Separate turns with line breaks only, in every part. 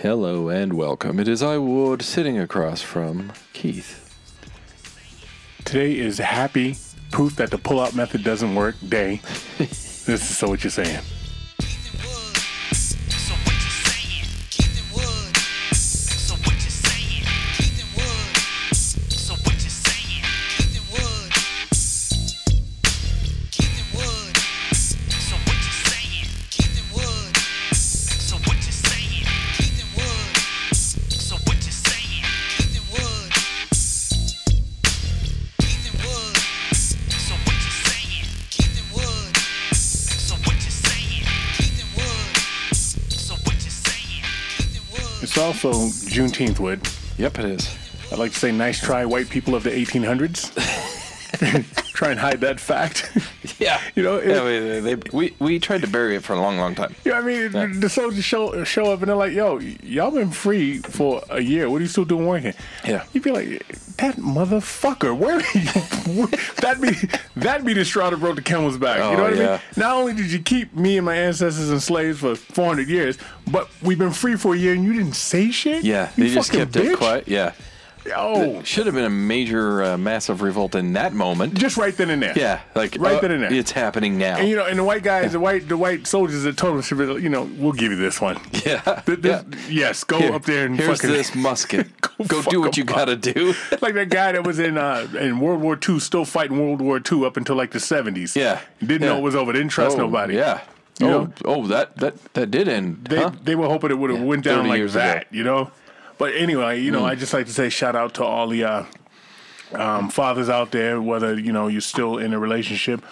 Hello and welcome. It is I Ward sitting across from Keith.
Today is happy proof that the pull-out method doesn't work day. this is so what you're saying. Juneteenth Wood.
Yep, it is.
I'd like to say nice try, white people of the 1800s. Try and hide that fact.
Yeah.
You know, it-
yeah, we, they, we, we tried to bury it for a long, long time.
you know what I mean? The soldiers show show up and they're like, "Yo, y'all been free for a year. What are you still doing working?"
Yeah.
You'd be like, "That motherfucker, where are you?" that be that be the straw that broke the camel's back. you know
Oh,
what I
oh,
mean? Not only did you keep me and my ancestors enslaved for 400 years, but we've been free for a year and you didn't say shit.
Yeah,
You
they just
fucking
kept it quiet. Yeah.
Oh,
Should have been a major, uh, massive revolt in that moment.
just right then and there.
Yeah, like
Right
uh,
then and there.
It's happening now.
And you know, and the white guys, the white, the white soldiers that told us, should be, you know, we'll give you this one.
yeah.
Th- this-
yeah.
Yes, go
Here-
up there and
here's
fucking
this musket.
Go
Go, do what you
up.
gotta do.
like that guy that was in uh, in World War II, still fighting World War II up until like the seventies.
Yeah.
didn't
Yeah.
know it was over. Didn't trust
Oh,
nobody.
Yeah.
You
oh,
know?
oh, that that that did end.
they
huh?
they were hoping it would have went down like
years ago.
that. You know. But anyway, you know, I just like to say shout out to all the uh, um, fathers out there, whether you know you're still in a relationship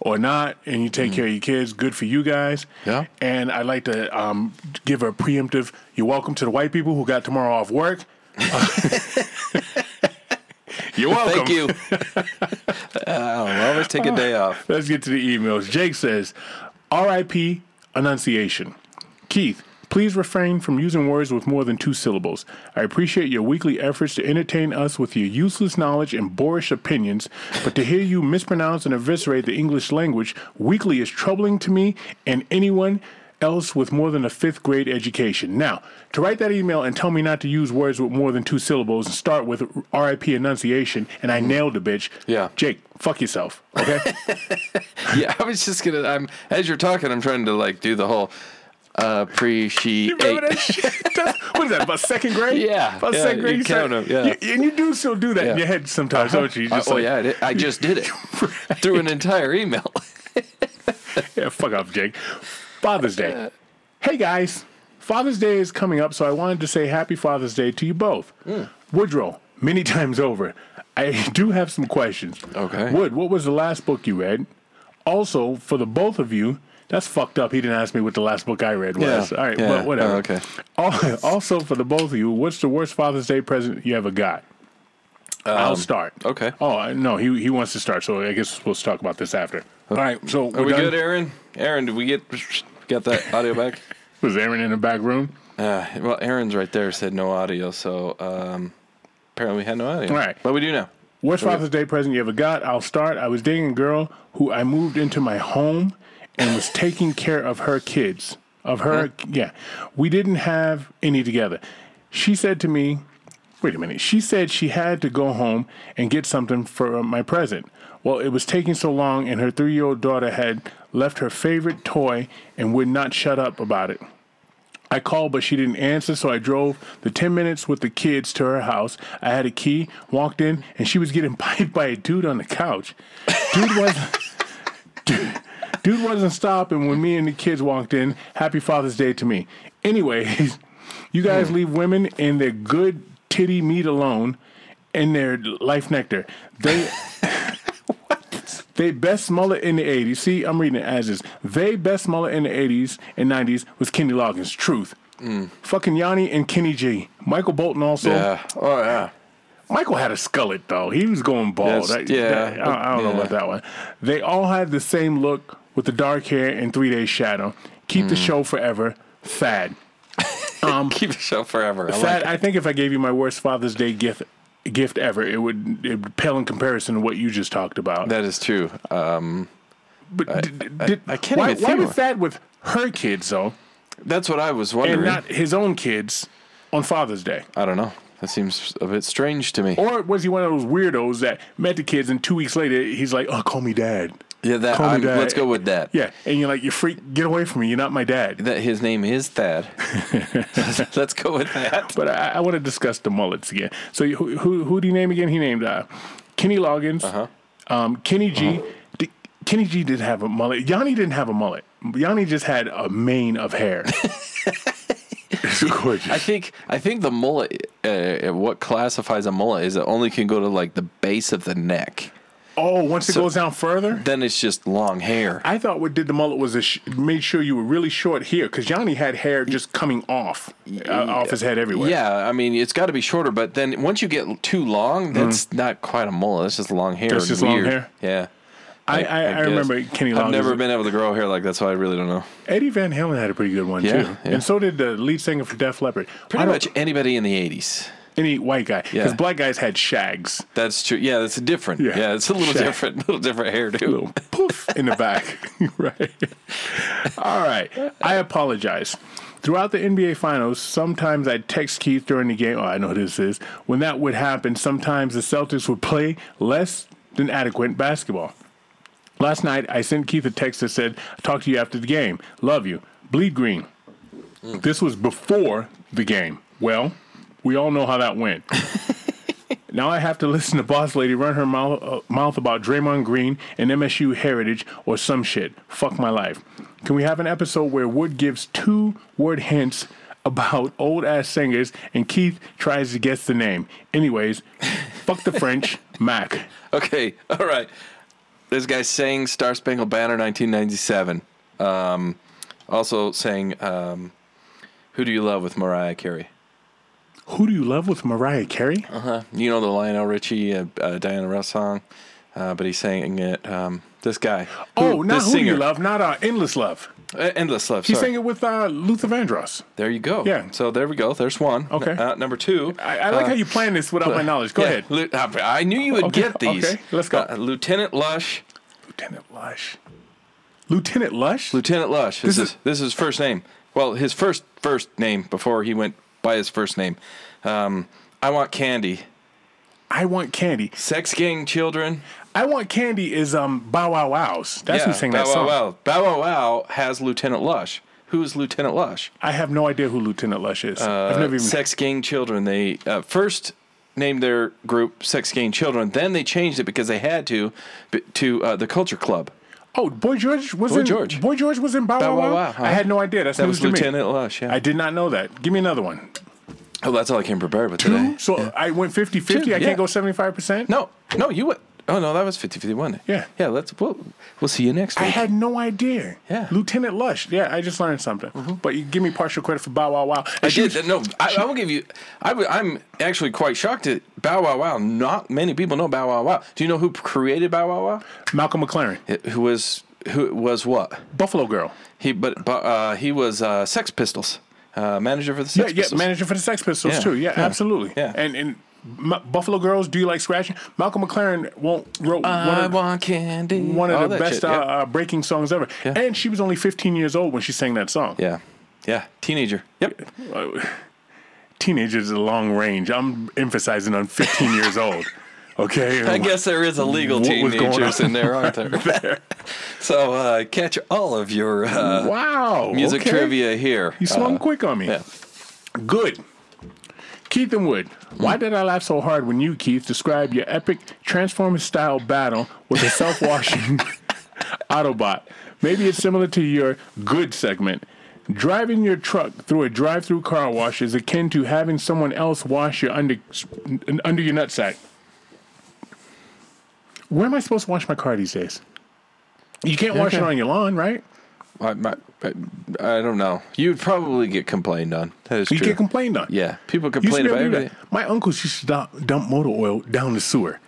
or not, and you take care of your kids. Good for you guys.
Yeah.
And I'd like to um, give a preemptive. You're welcome to the white people who got tomorrow off work. you're welcome.
Thank you. I'll always take a day off.
Let's get to the emails. Jake says, RIP Annunciation. Keith, please refrain from using words with more than two syllables. I appreciate your weekly efforts to entertain us with your useless knowledge and boorish opinions, but to hear you mispronounce and eviscerate the English language weekly is troubling to me and anyone else with more than a fifth grade education. Now, to write that email and tell me not to use words with more than two syllables and start with RIP enunciation, and I nailed the bitch.
Yeah.
Jake, fuck yourself, okay?
Yeah, I was just gonna. I'm as you're talking, I'm trying to like do the whole appreciate.
Remember that? What is that? About second grade?
Yeah,
About
yeah,
second grade.
you count 'em, yeah.
You- and you do still do that in your head sometimes, don't you? You
Uh,
just
oh
like,
yeah, I, did- I just did it through an entire email.
yeah. Fuck off, Jake. Father's Day. Hey guys, Father's Day is coming up, so I wanted to say Happy Father's Day to you both.
Hmm.
Woodrow, many times over. I do have some questions.
Okay.
Wood, what was the last book you read? Also, for the both of you, that's fucked up. He didn't ask me what the last book I read was.
Yeah,
All right,
yeah.
but whatever.
Oh, okay.
Also, for the both of you, what's the worst Father's Day present you ever got? I'll start.
Um, okay.
Oh no, he he wants to start, so I guess to talk about this after. All right. So
Are we good, Aaron? Aaron, did we get get that audio back?
Was Aaron in the back room?
Uh, well, Aaron's right there said no audio, so um, apparently we had no audio.
All right.
but we do now.
Worst Father's Day present you ever got? I'll start. I was dating a girl who I moved into my home and was taking care of her kids. Of her, yeah. We didn't have any together. She said to me, wait a minute. She said she had to go home and get something for my present. Well, it was taking so long, and her three year old daughter had left her favorite toy and would not shut up about it. I called, but she didn't answer, so I drove the 10 minutes with the kids to her house. I had a key, walked in, and she was getting piped by a dude on the couch. Dude wasn't. dude, dude wasn't stopping when me and the kids walked in. Happy Father's Day to me. Anyways, you guys hmm. leave women and their good titty meat alone and their life nectar. They. They best mullet in the 80s. See, I'm reading it as is. They best mullet in the 80s and 90s was Kenny Loggins. Truth. Mm. Fucking Yanni and Kenny G. Michael Bolton also.
Yeah. Oh yeah.
Michael had a skullet though. He was going bald. I-
yeah,
I, I don't know
yeah.
about that one. They all had the same look with the dark hair and three days shadow. Keep
Hmm.
the show forever. Fad.
Keep the show forever. I like
Fad. I think if I gave you my worst Father's Day gift gift ever, it would it would pale in comparison to what you just talked about.
That is true. Um,
but
I-
did,
I-
did,
I can't
why,
even
why was Fad with her kids though?
That's what I was wondering.
and not his own kids on Father's Day?
I don't know. That seems a bit strange to me.
Or was he one of those weirdos that met the kids and two weeks later he's like, "Oh, call me dad."
Yeah, that.
call me
I'm,
dad.
let's go with that.
Yeah, and you're like, "You freak, get away from me! You're not my dad."
That his name is Thad. let's go with that.
But I, I want to discuss the mullets again. So who who who did he name again? He named uh, Kenny Loggins,
Uh-huh.
um, Kenny G. D- Kenny G didn't have a mullet. Yanni didn't have a mullet. Yanni just had a mane of hair. it's gorgeous.
I think I think the mullet. Uh, what classifies a mullet is it only can go to like the base of the neck.
Oh, once it goes down further.
Then it's just long hair.
I thought what did the mullet was sh- made sure you were really short here because Yanni had hair just coming off uh, off his head everywhere.
Yeah, I mean it's got to be shorter, but then once you get too long, that's not quite a mullet. That's just long hair.
Mm. That's just long hair?
Yeah.
I, I, I,
guess.
remember Kenny Loggins.
I've never been able to grow hair like that, so I really don't know.
Eddie Van Halen had a pretty good one
Yeah,
too,
yeah.
and so did the lead singer for Def Leppard.
Pretty much anybody in the '80s.
Any white guy because
Yeah.
black guys had shags.
That's true. Yeah, that's a different.
Yeah.
Yeah, it's a little
Shag.
different. little different hair too.
little poof in the back. right. All right. I apologize. Throughout the NBA Finals, sometimes I'd text Keith during the game. Oh, I know who this is. When that would happen, sometimes the Celtics would play less than adequate basketball. Last night, I sent Keith a text that said, Talk to you after the game. Love you. Bleed green. Mm. This was before the game. Well, we all know how that went. Now I have to listen to Boss Lady run her mouth, uh, mouth about Draymond Green and MSU heritage or some shit. Fuck my life. Can we have an episode where Wood gives two word hints about old ass singers and Keith tries to guess the name? Anyways, fuck the French, Mac.
Okay, all right. This guy sang Star Spangled Banner 1997. Um, also sang um, Who Do You Love with Mariah Carey.
Who do you love with Mariah Carey?
Uh, huh. you know the Lionel Richie, uh, uh, Diana Ross song, uh, but he's sang it. Um, this guy.
Oh, not
this
Who Do You
singer.
Love, not uh, Endless Love.
Uh, Endless Love.
He
sorry.
sang it with uh, Luther Vandross.
There you go.
Yeah.
So there we go. There's one.
Okay.
Uh, number two.
I, I like
uh,
how you plan this without my knowledge. Go
yeah,
ahead.
Lu- I knew you would
Okay,
get these.
okay, let's go.
Uh, Lieutenant Lush.
Lieutenant Lush. Lieutenant Lush?
Lieutenant Lush. This,
This
is,
is-
this is his first name. Well, his first first name before he went by his first name. Um, I want candy.
I want candy.
Sex gang children.
I want candy is um Bow Wow Wows. That's who sang
Bow
that
Wow
song.
Wow. Bow Wow Wow has Lieutenant Lush. Who is Lieutenant Lush?
I have no idea who Lieutenant Lush is. I've never even.
Sex gang children. They uh, first named their group Sex gang children. Then they changed it because they had to to uh, the Culture Club.
Oh, Boy George was
Boy
in.
George.
Boy George was in Bow,
Bow
Wow
Wow
Wow.
Wow, huh?
I had no idea. That's
That was
to me.
Lieutenant Lush. Yeah.
I did not know that. Give me another one.
oh, that's all I came prepared with today.
So I went 50-50.
Two,
I
yeah.
can't go seventy five percent.
No, no, you went. Oh no, that was 50-51.
Yeah.
Yeah. Let's. We'll, we'll see you next week.
I had no idea.
Yeah.
Lieutenant Lush. Yeah, I just learned something. But you give me partial credit for Bow Wow Wow.
I
And she
did.
was-
No, I, I will give you. I, w- I'm actually quite shocked at Bow Wow Wow. Not many people know Bow Wow Wow. Do you know who created Bow Wow Wow?
Malcolm McLaren,
It- Who was who was what?
Buffalo Girl.
He but but uh, he was uh, Sex Pistols, uh, manager for the
Yeah,
Sex
yeah,
Pistols.
manager for the Sex Pistols
Yeah,
too. Yeah,
yeah,
absolutely.
yeah.
And and M- Buffalo Girls, do you like scratching? Malcolm McLaren won't wrote one
I
of,
candy.
one of
All
the best
shit,
uh,
yeah.
uh, breaking songs ever.
Yeah.
And she was only 15 years old when she sang that song.
yeah, yeah, teenager. Yep.
Teenagers is a long range. I'm emphasizing on 15 years old. Okay.
I guess there is illegal
What was
teenagers in there, aren't there? so uh, catch all of your uh,
Wow.
music
okay.
trivia here.
You swung
Uh,
quick on me.
yeah.
Good. Keith and Wood, why mm. did I laugh so hard when you, Keith, described your epic Transformers style battle with a self washing Autobot? Maybe it's similar to your good segment. Driving your truck through a drive through car wash is akin to having someone else wash your under, under your nutsack. Where am I supposed to wash my car these days? You can't wash it on your lawn, right?
I, my, I don't know. You'd probably get complained on. That is
You
true.
get complained on.
yeah, people complain about everything.
My uncles used to dump, dump motor oil down the sewer.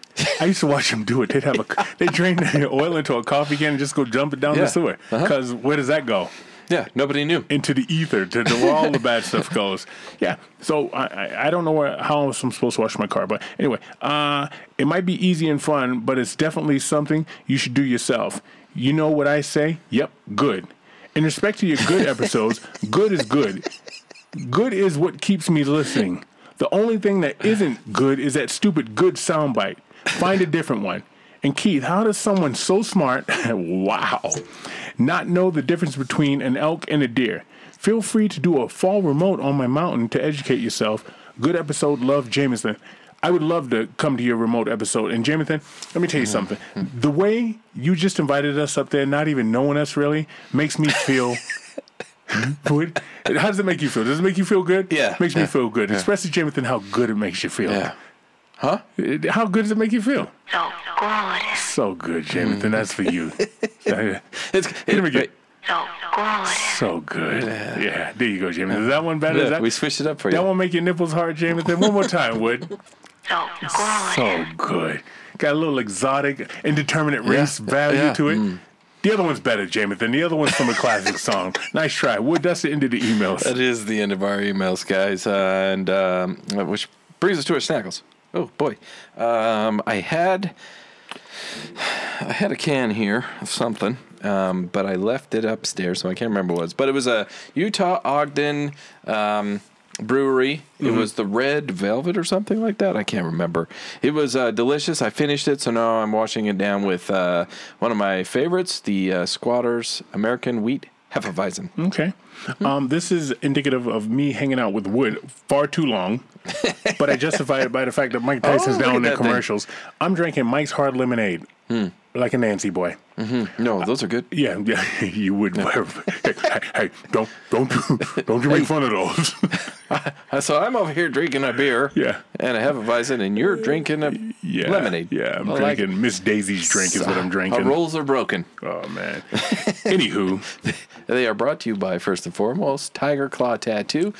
I used to watch them do it. They'd have a they drain the oil into a coffee can and just go dump it down
Yeah.
the sewer.
Uh-huh.
Because where does that go?
Yeah, nobody knew.
Into the ether, to, where all the bad stuff goes. Yeah. So I, I, I don't know where, how I'm supposed to wash my car, but anyway, uh, it might be easy and fun, but it's definitely something you should do yourself. You know what I say? Yep, good. In respect to your good episodes, good is good. Good is what keeps me listening. The only thing that isn't good is that stupid good soundbite. Find a different one. And Keith, how does someone so smart, wow, not know the difference between an elk and a deer? Feel free to do a fall remote on my mountain to educate yourself. Good episode, love Jameson. I would love to come to your remote episode. And Jameson, let me tell you mm-hmm. something. Mm-hmm. The way you just invited us up there, not even knowing us really, makes me feel. What- How does it make you feel? Does it make you feel good?
Yeah,
Makes me feel good. Especially Jameson, how good it makes you feel.
Yeah. Huh?
How good does it make you feel?
So good.
So good, Jameson. That's for you.
It's,
Hit him again.
So good.
So good. Yeah. There you go, Jameson. Is that one better? Is that,
we switched it up for
that
you.
That one make your nipples hard, Jameson? One more time, Wood.
So good.
So good. Got a little exotic, indeterminate race
Yeah.
value
Yeah.
to it. The other one's better, Jameson. The other one's from a classic song. Nice try. Wood, that's the end of the emails.
That is the end of our emails, guys, uh, and um, which brings us to our snackles. Oh boy, um, I had I had a can here of something, um, but I left it upstairs, so I can't remember what it was. But it was a Utah Ogden brewery. It was the Red Velvet or something like that. I can't remember. It was uh, delicious. I finished it, so now I'm washing it down with uh, one of my favorites, the uh, Squatters American Wheat Hefeweizen.
Okay. Um, this is indicative of me hanging out with Wood far too long, but I justify it by the fact that Mike Tyson's
Oh,
down in the
that thing.
commercials. I'm drinking Mike's Hard Lemonade like a Nancy boy. Mm-hmm.
No, those are good.
Yeah, yeah, you would. hey, hey, hey, don't, don't, don't you make fun of those?
So I'm over here drinking a beer.
Yeah.
And I have a Hefeweizen, and you're drinking a
yeah,
lemonade.
Yeah, I'm
like
drinking Miss Daisy's drink is what I'm drinking.
Our roles are broken.
Oh man. Anywho,
They are brought to you by, first and foremost, Tiger Claw Tattoo.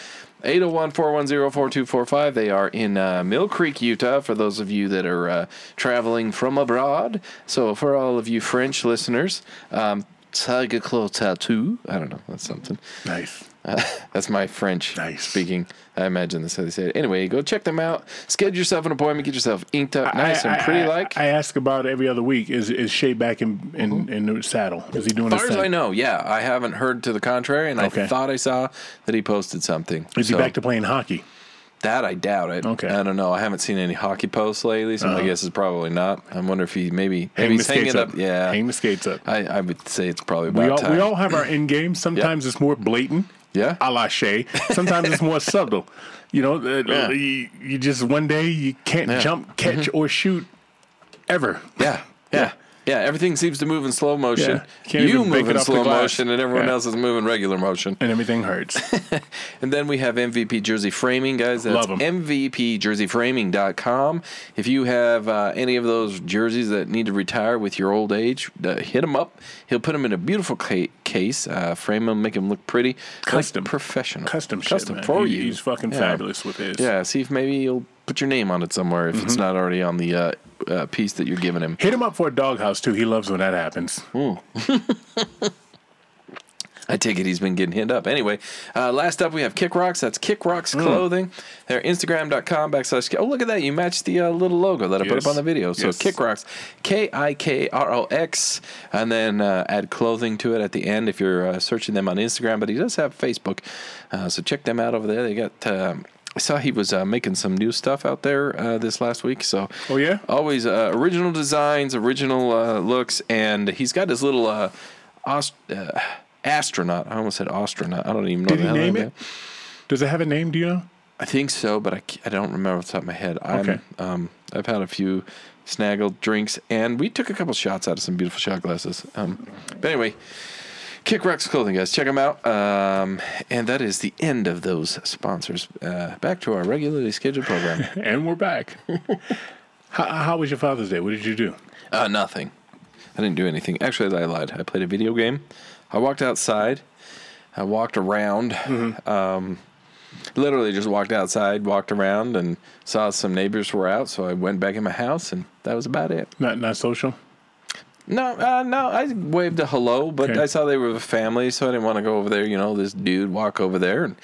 801-410-4245. They are in uh, Mill Creek, Utah, for those of you that are uh, traveling from abroad. So for all of you French listeners, um, Tiger Claw Tattoo. I don't know. That's something.
nice.
Uh, that's my French
Nice.
speaking. I imagine that's how they say it. Anyway, go check them out. Schedule yourself an appointment. Get yourself inked up nice
I-
and
I-
pretty
I,
like.
I ask about every other week. Is is Shay back in in, in the saddle? Is he doing
as far as? I know, yeah. I haven't heard to the contrary, and
Okay.
I thought I saw that he posted something.
Is he back to playing hockey?
that? I doubt it.
Okay. Uh-huh.
I don't know. I haven't seen any hockey posts lately, so my guess is probably not. I wonder if he maybe
Hang
maybe he's
skates
hanging
up.
up. Yeah.
Hang the skates up.
I, I would say it's probably
We all,
time.
we all have our end game. Sometimes it's more blatant,
yeah.
a la Shay. Sometimes it's more subtle. You know, uh,
Yeah.
you, you just one day you can't
Yeah. Mm-hmm.
jump, catch, or shoot ever.
Yeah, yeah, yeah. Everything seems to move in slow motion. You move in slow motion, and everyone else is moving regular motion.
And everything hurts.
And then we have MVP Jersey Framing, guys. That's
Love 'em.
MVPJerseyFraming.com. If you have uh, any of those jerseys that need to retire with your old age, uh, hit him up. He'll put them in a beautiful ca- case, uh, frame them, make them look pretty,
Custom.
like professional,
Custom, shit,
custom
man.
for
He-
you.
He's fucking
Yeah.
fabulous with his.
Yeah, see if maybe you'll put your name on it somewhere if
Mm-hmm.
it's not already on the uh, uh, piece that you're giving him.
Hit him up for a doghouse too. He loves when that happens.
I take it he's been getting hit up. Anyway, uh, last up we have Kick Rocks. That's Kick Rocks
Mm.
Clothing. They're Instagram.com backslash. Oh, look at that. You matched the uh, little logo that I put up on the video. So
Yes.
Kick Rocks, K I K R O X, and then uh, add clothing to it at the end if you're uh, searching them on Instagram. But he does have Facebook. Uh, so check them out over there. They got. Um, I saw he was uh, making some new stuff out there uh, this last week. So
Oh, yeah?
always uh, original designs, original uh, looks, and he's got his little uh, uh, astronaut. I almost said astronaut. I don't even know.
Did
the
he name it? Does it have a name? Do you know?
I think so, but I, I don't remember off the top of my head. I'm,
Okay.
Um, I've had a few snaggled drinks, and we took a couple shots out of some beautiful shot glasses. Um, but anyway, Kick Rocks Clothing, guys, check them out. Um, and that is the end of those sponsors. Uh, back to our regularly scheduled program.
And we're back. how, how was your Father's Day? What did you do?
Uh, nothing. I didn't do anything. Actually, I lied. I played a video game. I walked outside. I walked around. Um, literally just walked outside, walked around, and saw some neighbors were out. So I went back in my house, and that was about it.
Not not social.
No, uh, no. I waved a hello, but
Okay.
I saw they were a family, so I didn't want to go over there. You know, this dude walk over there, and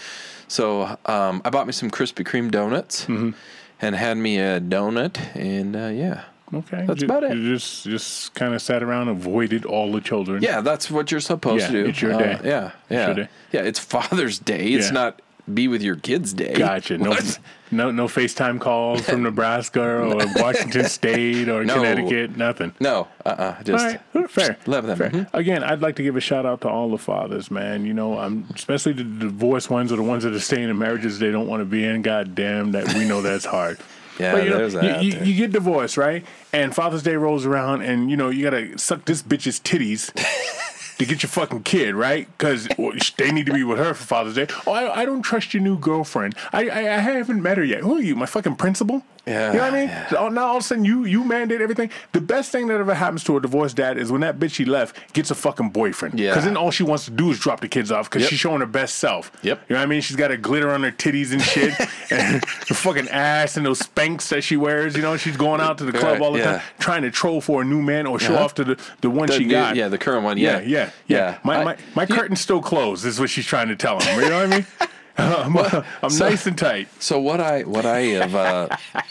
so um, I bought me some Krispy Kreme donuts and had me a donut, and uh, yeah,
Okay,
That's about it.
You just just kind of sat around, avoided all the children.
Yeah, that's what you're supposed
Yeah,
to do.
it's your
Uh,
day.
yeah, yeah,
your day.
yeah. It's Father's Day. It's
Yeah.
not be with your kids' day.
Gotcha. No,
What?
no, no FaceTime calls from Nebraska or Washington State or
No.
Connecticut. Nothing.
No, uh, uh just
right, fair.
love them.
Fair.
Mhm.
Again, I'd like to give a shout out to all the fathers, man. You know, um, especially the divorced ones or the ones that are staying in marriages they don't want to be in. God damn, that we know that's hard.
Yeah,
But, you know,
that
you, you, get divorced, right? And Father's Day rolls around, and you know you gotta suck this bitch's titties. To get your fucking kid, right? Because they need to be with her for Father's Day. Oh, I, I don't trust your new girlfriend. I, I I haven't met her yet. Who are you? My fucking principal?
Yeah,
You know what I mean?
yeah.
So now all of a sudden you you mandate everything. The best thing that ever happens to a divorced dad is when that bitch she left gets a fucking boyfriend.
Yeah.
Because then all she wants to do is drop the kids off because
Yep.
she's showing her best self.
Yep.
You know what I mean? She's got a glitter on her titties and shit, and the fucking ass and those spanks that she wears. You know, she's going out to the club all the
yeah.
time trying to troll for a new man or show
Uh-huh.
off to the the one
The
she
new-
got.
yeah, the current one, yeah.
yeah, yeah. yeah.
Yeah.
My
I-
my my curtain's still closed. Is what she's trying to tell him. You know what I mean? I'm, I'm
so-
nice and tight.
So what I what I have uh,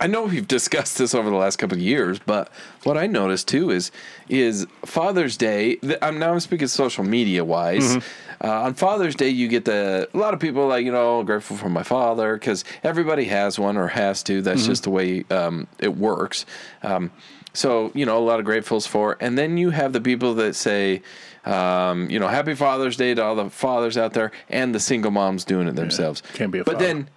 I know we've discussed this over the last couple of years, but what I noticed too is is Father's Day. I'm now I'm speaking social media wise.
Mm-hmm.
Uh, on Father's Day, you get the a lot of people like you know grateful for my father because everybody has one or has to. That's
Mm-hmm.
just the way um, it works. Um, so you know a lot of gratefuls for, and then you have the people that say. Um, you know, happy Father's Day to all the fathers out there and the single moms doing it themselves.
can't be a
but
father.
then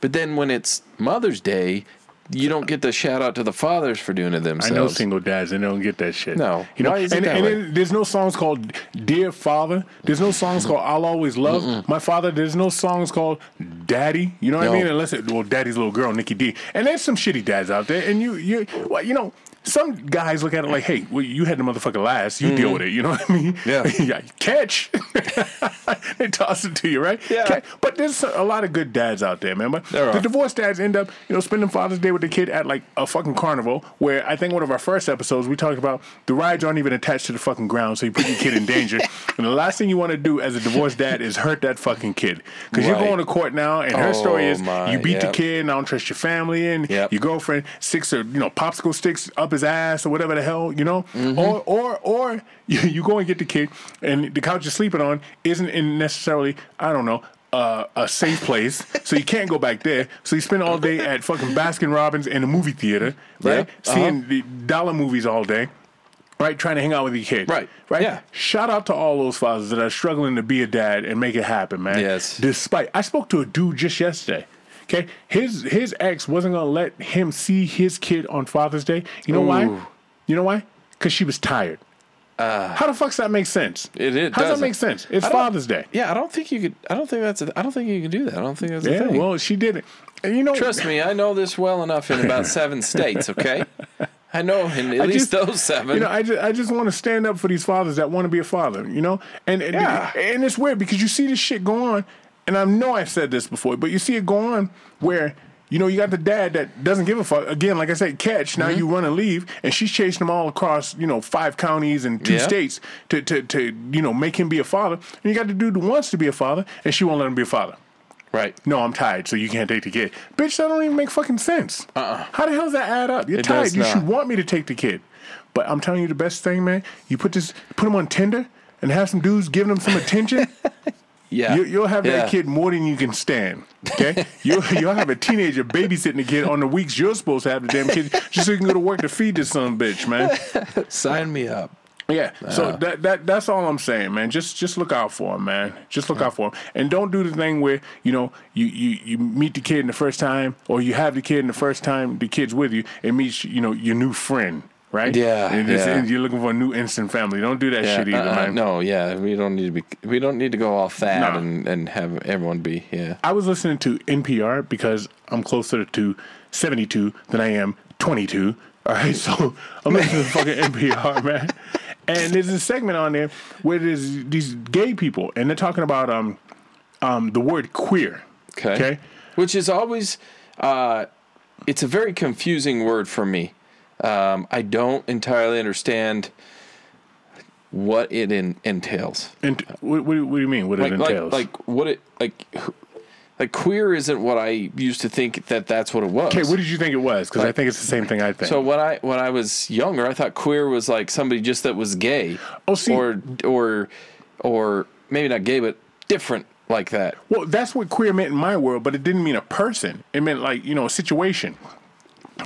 but then when it's Mother's Day, you don't get the shout out to the fathers for doing it themselves.
I know single dads and they don't get that shit.
No.
you know,
Why is
and, and there's no songs called "Dear Father." There's no songs called "I'll Always Love My Father." There's no songs called "Daddy." You know what
No.
I mean? Unless it, well, Daddy's little girl, Nikki D. And there's some shitty dads out there, and you you well, you know. Some guys look at it like, "Hey, well, you had the motherfucker last. You deal with it." You know what I mean?
Mm-hmm. Yeah.
catch. they toss it to you, right?
Yeah.
Catch. But there's a lot of good dads out there, man. But
There
the divorced dads end up, you know, spending Father's Day with the kid at like a fucking carnival. Where I think one of our first episodes we talked about the rides aren't even attached to the fucking ground, so you put your kid in danger. and the last thing you want to do as a divorced dad is hurt that fucking kid because you're going to court now, and her story
Oh,
is
my,
you beat the kid, and I don't trust your family, and
Yep.
your girlfriend sticks or you know popsicle sticks up his ass or whatever the hell, you know,
Mm-hmm.
or or or you, you go and get the kid, and the couch you're sleeping on isn't in necessarily I don't know. Uh, a safe place, so you can't go back there. So you spend all day at fucking Baskin Robbins in a movie theater, right?
Yeah, uh-huh.
Seeing the dollar movies all day, right? Trying to hang out with your kid,
Right,
Right.
yeah.
Shout out to all those fathers that are struggling to be a dad and make it happen, man.
Yes.
Despite, I spoke to a dude just yesterday. Okay, his his ex wasn't gonna let him see his kid on Father's Day. You know why? You know why? Because she was tired. Uh. How the fuck's that make sense?
It- it
How does that make sense? It's Father's Day.
Yeah, I don't think you could. I don't think that's. A, I don't think you can do that. I don't think that's a
Yeah,
thing.
well, she did it. And you know,
Trust me, I know this well enough in about seven states. Okay, I know in at
I
least
just-
those seven.
You know, I just, I just want to stand up for these fathers that want to be a father, you know? And and,
Yeah.
and it's weird because you see this shit go on, and I know I've said this before, but you see it go on where, you know, you got the dad that doesn't give a fuck. Again, like I said, catch, now
Mm-hmm.
you run and leave, and she's chasing him all across, you know, five counties and two
Yeah.
states to, to, to, you know, make him be a father. And you got the dude who wants to be a father, and she won't let him be a father.
right.
No, I'm tired, so you can't take the kid. Bitch, that don't even make fucking sense. Uh-uh. How the hell does that add up? You're
It
tired.
does
You
not.
should want me to take the kid. But I'm telling you the best thing, man. You put this, put him on Tinder, and have some dudes giving him some attention.
Yeah,
you, you'll have
Yeah.
that kid more than you can stand. Okay, you'll you'll have a teenager babysitting the kid on the weeks you're supposed to have the damn kid, just so you can go to work to feed this son bitch, man.
Sign me up.
Yeah.
Uh.
So that that that's all I'm saying, man. Just just look out for him, man. Just look out for him, and don't do the thing where you know you you you meet the kid in the first time, or you have the kid in the first time the kid's with you, and meets you know your new friend, right?
Yeah,
And, it's-
yeah.
and you're looking for a new instant family. Don't do that
Yeah,
shit either,
uh-uh,
man.
no, yeah, we don't need to be. We don't need to go all fat
No.
and, and have everyone be. Yeah,
I was listening to NPR because I'm closer to 72 than I am 22. All right, so I'm listening to fucking NPR, man. And there's a segment on there where there's these gay people, and they're talking about um, um, the word queer.
Okay.
Okay.
Which is always, uh, it's a very confusing word for me. Um, I don't entirely understand what it in, entails.
And what, what, do- what do you mean? What
Like,
it entails?
like what it like. Like queer isn't what I used to think that that's what it was.
Okay, what did you think it was? Because I think it's the same thing I think.
So when I when I was younger, I thought queer was like somebody just that was gay.
Oh, see-
or or or maybe not gay, but different like that.
Well, that's what queer meant in my world, but it didn't mean a person. It meant like you know a situation.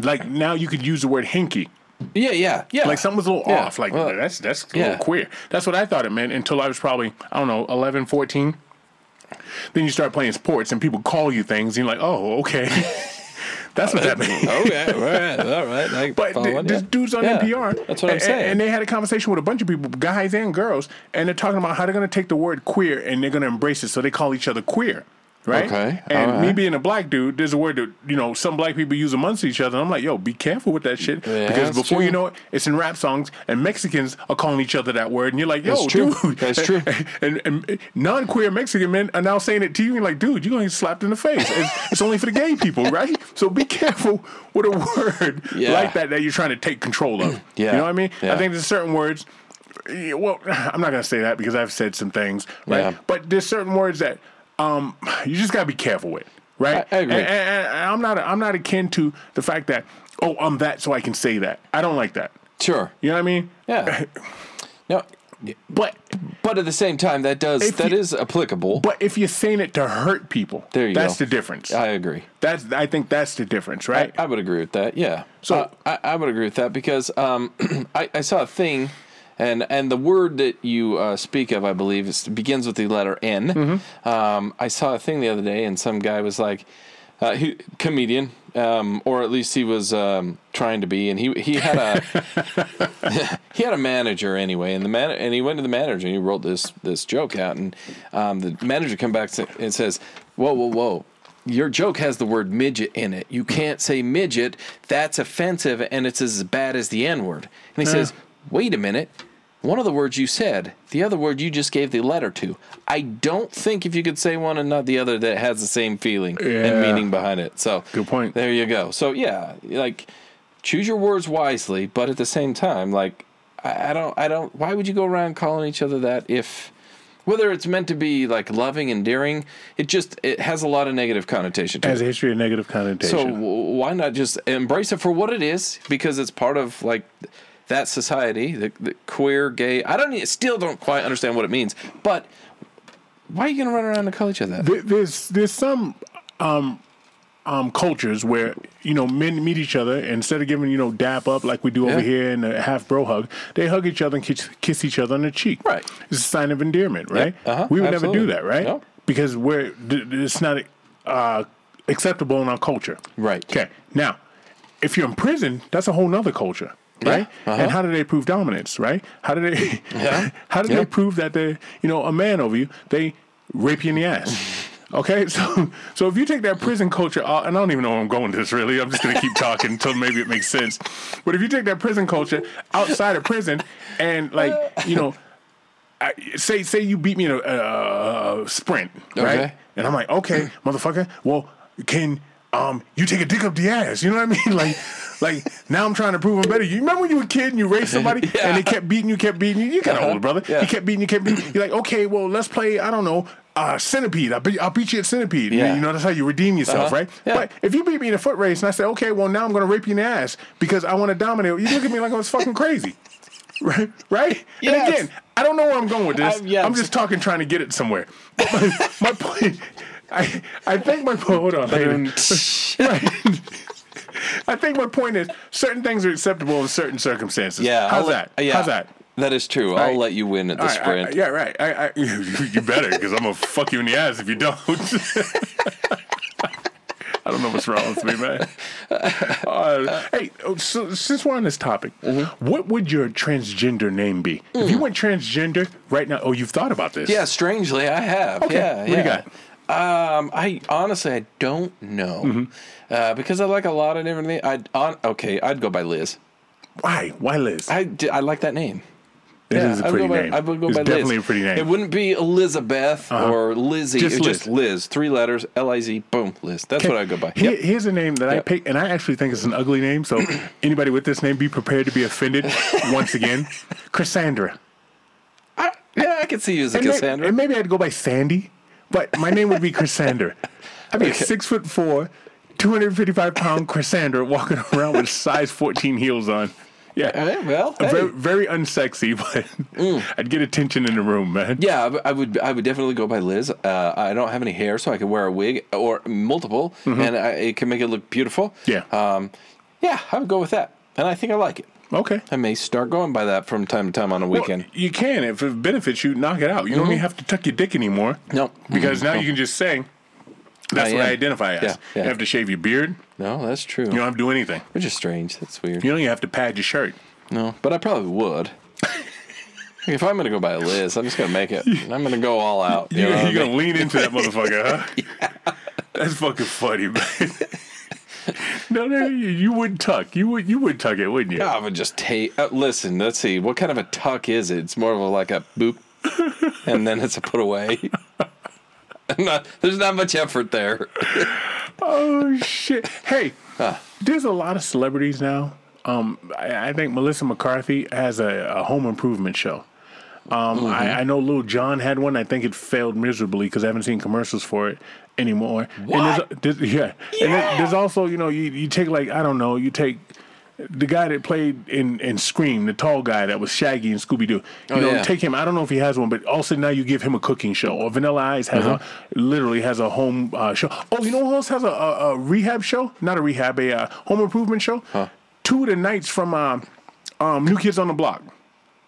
Like now you could use the word hinky.
Yeah, yeah, yeah.
Like something was a little
Yeah.
off. Like
Well,
that's that's a
yeah.
little queer. That's what I thought it meant until I was probably I don't know 11, 14. Then you start playing sports and people call you things. And you're like, oh, okay. that's what that means.
okay, all right, all right.
But th-
it,
this
yeah.
dude's on
Yeah,
NPR.
That's what I'm saying.
And they had a conversation with a bunch of people, guys and girls, and they're talking about how they're going to take the word queer and they're going to embrace it. So they call each other queer. Right.
Okay,
And
all
me being a black dude, there's a word that you know some black people use amongst each other. And I'm like, yo, be careful with that shit
Yeah,
because before you know it, it's in rap songs, and Mexicans are calling each other that word, and you're like, yo,
That's true.
dude,
That's true.
And, and non-queer Mexican men are now saying it to you, and like, dude, you're gonna get slapped in the face. It's, it's only for the gay people, right? So be careful with a word
Yeah.
like that that you're trying to take control of.
Yeah.
You know what I mean?
Yeah.
I think there's certain words. Well, I'm not gonna say that because I've said some things, right?
Yeah.
But there's certain words that um, you just gotta be careful with, right?
I- I agree.
And, and- and I'm not. I'm not akin to the fact that oh, I'm that, so I can say that. I don't like that.
Sure.
You know what I mean?
Yeah. No,
But
but at the same time, that does that
you-
is applicable.
but if you're saying it to hurt people,
There you
that's
go.
the difference.
I agree.
That's I think that's the difference,
I,
right?
I would agree with that. Yeah.
So-
Uh, I, I would agree with that because um, I, I saw a thing, and and the word that you uh, speak of, I believe, is, begins with the letter N.
Mm-hmm.
Um, I saw a thing the other day, and some guy was like, uh, he, comedian, um, or at least he was um, trying to be, and he he had a he had a manager anyway, and the man and he went to the manager and he wrote this this joke out, and um, the manager come back and says, "Whoa, whoa, whoa." Your joke has the word midget in it. You can't say midget. That's offensive, and it's as bad as the N word. And he says, "Wait a minute. One of the words you said, the other word you just gave the letter to. I don't think if you could say one and not the other that has the same feeling
Yeah.
and meaning behind it. So
Good point.
There you go. So yeah, like choose your words wisely, but at the same time, like I, I don't, I don't. Why would you go around calling each other that if? Whether it's meant to be like loving, endearing, it just it has a lot of negative connotation to
Has
it.
a history of negative connotation.
So w- why not just embrace it for what it is? Because it's part of like that society, the, the queer, gay. I don't still don't quite understand what it means, but why are you gonna run around and call each other that?
There's there's some um, um, cultures where you know men meet each other instead of giving you know dap up like we do over here in a half bro hug, they hug each other and kiss, kiss each other on the cheek.
Right.
It's a sign of endearment, right?
uh-huh,
we would never do that, right? Because we're it's not uh, acceptable in our culture.
Right.
Okay. Now, if you're in prison, that's a whole nother culture. Right,
uh-huh.
and how do they prove dominance? Right, how do they?
Yeah.
how do
Yeah.
they prove that they, you know, a man over you? They rape you in the ass. Okay, so so if you take that prison culture, out, and I don't even know where I'm going with this really, I'm just gonna keep talking until maybe it makes sense. But if you take that prison culture outside of prison, and like you know, I, say say you beat me in a, a, a sprint, right?
Okay.
And I'm like, okay, motherfucker. Well, can um you take a dick up the ass? You know what I mean? Like, like now I'm trying to prove I'm better. You remember when you were a kid and you raced somebody
Yeah.
and they kept beating you, kept beating you. You kind of
Uh-huh.
older, brother.
Yeah.
He kept beating you, kept beating. you. You're like, okay, well, let's play. I don't know. Uh, centipede. I'll beat, I'll beat you at centipede.
Yeah.
You know, that's how you redeem yourself,
Uh-huh.
right?
Yeah.
But if you beat me in a foot race and I say, okay, well, now I'm going to rape you in the ass because I want to dominate, you look at me like I was fucking crazy. Right? Right?
Yes.
And again, I don't know where I'm going with this.
I'm- yeah,
I'm just talking, trying to get it somewhere. But my, my point, I, I think my point, hold on. Right. I think my point is certain things are acceptable in certain circumstances.
Yeah,
How's
let-
that?
Yeah,
How's that?
That is true.
right.
I'll let you win at the
right, I-
sprint.
I- yeah, right. I, I, you, better, because I'm gonna fuck you in the ass if you don't. I don't know what's wrong with me, man. Uh, hey, oh, so, since we're on this topic,
Mm-hmm.
what would your transgender name be? If you went transgender right now, oh, you've thought about this?
Mm. Yeah, strangely, I have.
Okay,
Yeah,
what do you
yeah. Um, I honestly I don't know
Mm-hmm.
uh, because I like a lot of different things. I'd on, okay, I'd go by Liz.
Why? Why Liz?
I, I like that name.
It is a
I
pretty
by-
name.
I would go
it's
by
definitely
Liz.
a pretty name. Uh-huh.
It wouldn't be Elizabeth or Lizzie.
Just
it's
Liz.
just Liz. Three letters. L I Z. Boom. Liz. That's what I go by. Yep.
Here's a name that I
Yep.
picked, and I actually think it's an ugly name. So anybody with this name, be prepared to be offended once again. Cassandra.
I, yeah, I could see you as a
And, may-
Cassandra.
and maybe I'd go by Sandy, but my name would be Cassandra. I mean, six foot four, 255 pound Cassandra walking around with size 14 heels on. Yeah.
Well,
Very,
hey. Mm.
very unsexy, but I'd get attention in the room, man.
Yeah, I would. I would definitely go by Liz. Uh, I don't have any hair, so I could wear a wig or multiple, and I, it can make it look beautiful.
Yeah.
Um, yeah, I would go with that, and I think I like it.
Okay.
I may start going by that from time to time on a
Well,
weekend.
you can if it benefits you. Knock it out. You don't mm-hmm. even have to tuck your dick anymore.
No.
because mm-hmm. now you can just say, "That's
I
what I identify as."
Yeah, yeah.
You have to shave your beard.
No, that's true.
You don't have to do anything.
Which is strange. That's weird.
You don't even have to pad your shirt.
No, but I probably would. if I'm gonna go by Liz, I'm just gonna make it. I'm gonna go all out. You
You,
know what I
are gonna
mean?
lean into that motherfucker, huh? That's fucking funny, man. no, no, you, would tuck. You would, you would tuck it, wouldn't you?
I would just take. Uh, listen, let's see. What kind of a tuck is it? It's more of a like a boop, and then it's a put away. not, there's not much effort there.
Oh shit! Hey, there's a lot of celebrities now. Um, I, I think Melissa McCarthy has a, a home improvement show. Um, I, I know Lil Jon had one. I think it failed miserably because I haven't seen commercials for it anymore.
What?
And there's, there's, yeah. And there's also, you know, you, you take like I don't know, you take the guy that played in, in Scream, the tall guy that was Shaggy in Scooby Doo. You
Oh,
know,
yeah.
take him. I don't know if he has one, but also now you give him a cooking show. Or Vanilla Ice has
Uh-huh.
a literally has a home uh, show. Oh, you know who else has a, a, a rehab show? Not a rehab, a uh, home improvement show. Two of the Knights from um, um, New Kids on the Block.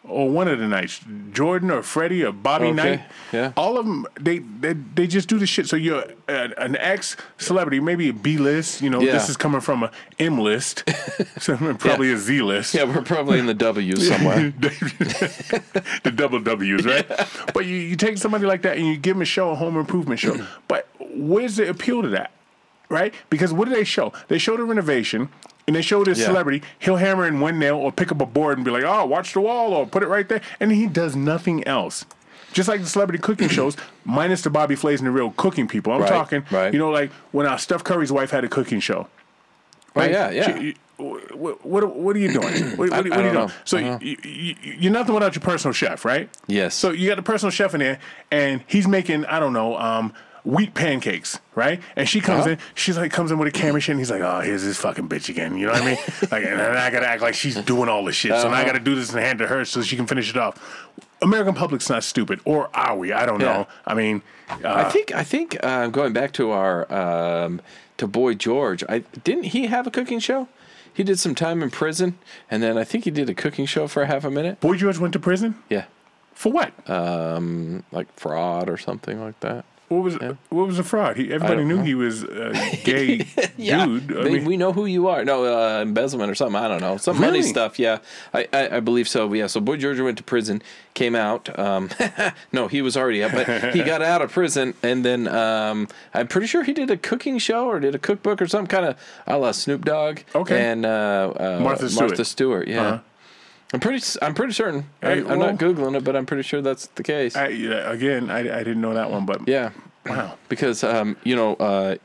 Or one of the Knights, Jordan or Freddie or Bobby
Okay,
Knight,
yeah.
all of them, they, they they just do the shit. So you're an, an ex celebrity, maybe a B list. You know,
Yeah.
this is coming from a M list, so probably a Z list.
Yeah, we're probably in the W somewhere.
the double W's, right? But you, you take somebody like that and you give them a show, a home improvement show. But where's the appeal to that, right? Because what do they show? They show the renovation. And they show this
Yeah.
celebrity, he'll hammer in one nail or pick up a board and be like, oh, watch the wall or put it right there. And he does nothing else. Just like the celebrity cooking shows, minus the Bobby Flays and the real cooking people. I'm
Right,
talking,
right.
you know, like when uh, Steph Curry's wife had a cooking show.
Oh yeah, yeah.
She- what, what, what are you doing? What, what,
I-
what are you doing? So
Uh-huh.
you, you, you're nothing without your personal chef, right?
Yes.
So you got a personal chef in there, and he's making I don't know um, wheat pancakes, right? And she comes
Uh-huh.
in, she's like comes in with a camera shit, and he's like, oh, here's this fucking bitch again. You know what I mean? like, and then I gotta act like she's doing all this shit, so now I
Uh-huh.
gotta do this and hand to her so she can finish it off. American public's not stupid, or are we? I don't
Yeah.
know. I mean, uh,
I think I think uh, going back to our um, to Boy George, I didn't he have a cooking show? He did some time in prison, and then I think he did a cooking show for half a minute.
Boy George went to prison
Yeah,
for what?
um, like fraud or something like that.
What was what was the fraud? He, everybody knew
know.
he was a gay dude. I
They-
mean,
we know who you are. No, uh, embezzlement or something. I don't know. Some money stuff. Yeah, I, I, I believe so. Yeah. So Boy George went to prison, came out. Um, no, he was already out, but he got out of prison, and then um, I'm pretty sure he did a cooking show or did a cookbook or some kind of a la Snoop Dogg.
Okay.
And uh, uh,
Martha Stewart.
Martha Stewart. Yeah.
Uh-huh.
I'm pretty. I'm pretty certain.
Hey,
I'm, I'm not googling it, but I'm pretty sure that's the case.
I, again, I, I didn't know that one, but
yeah.
wow.
because um, you know, uh,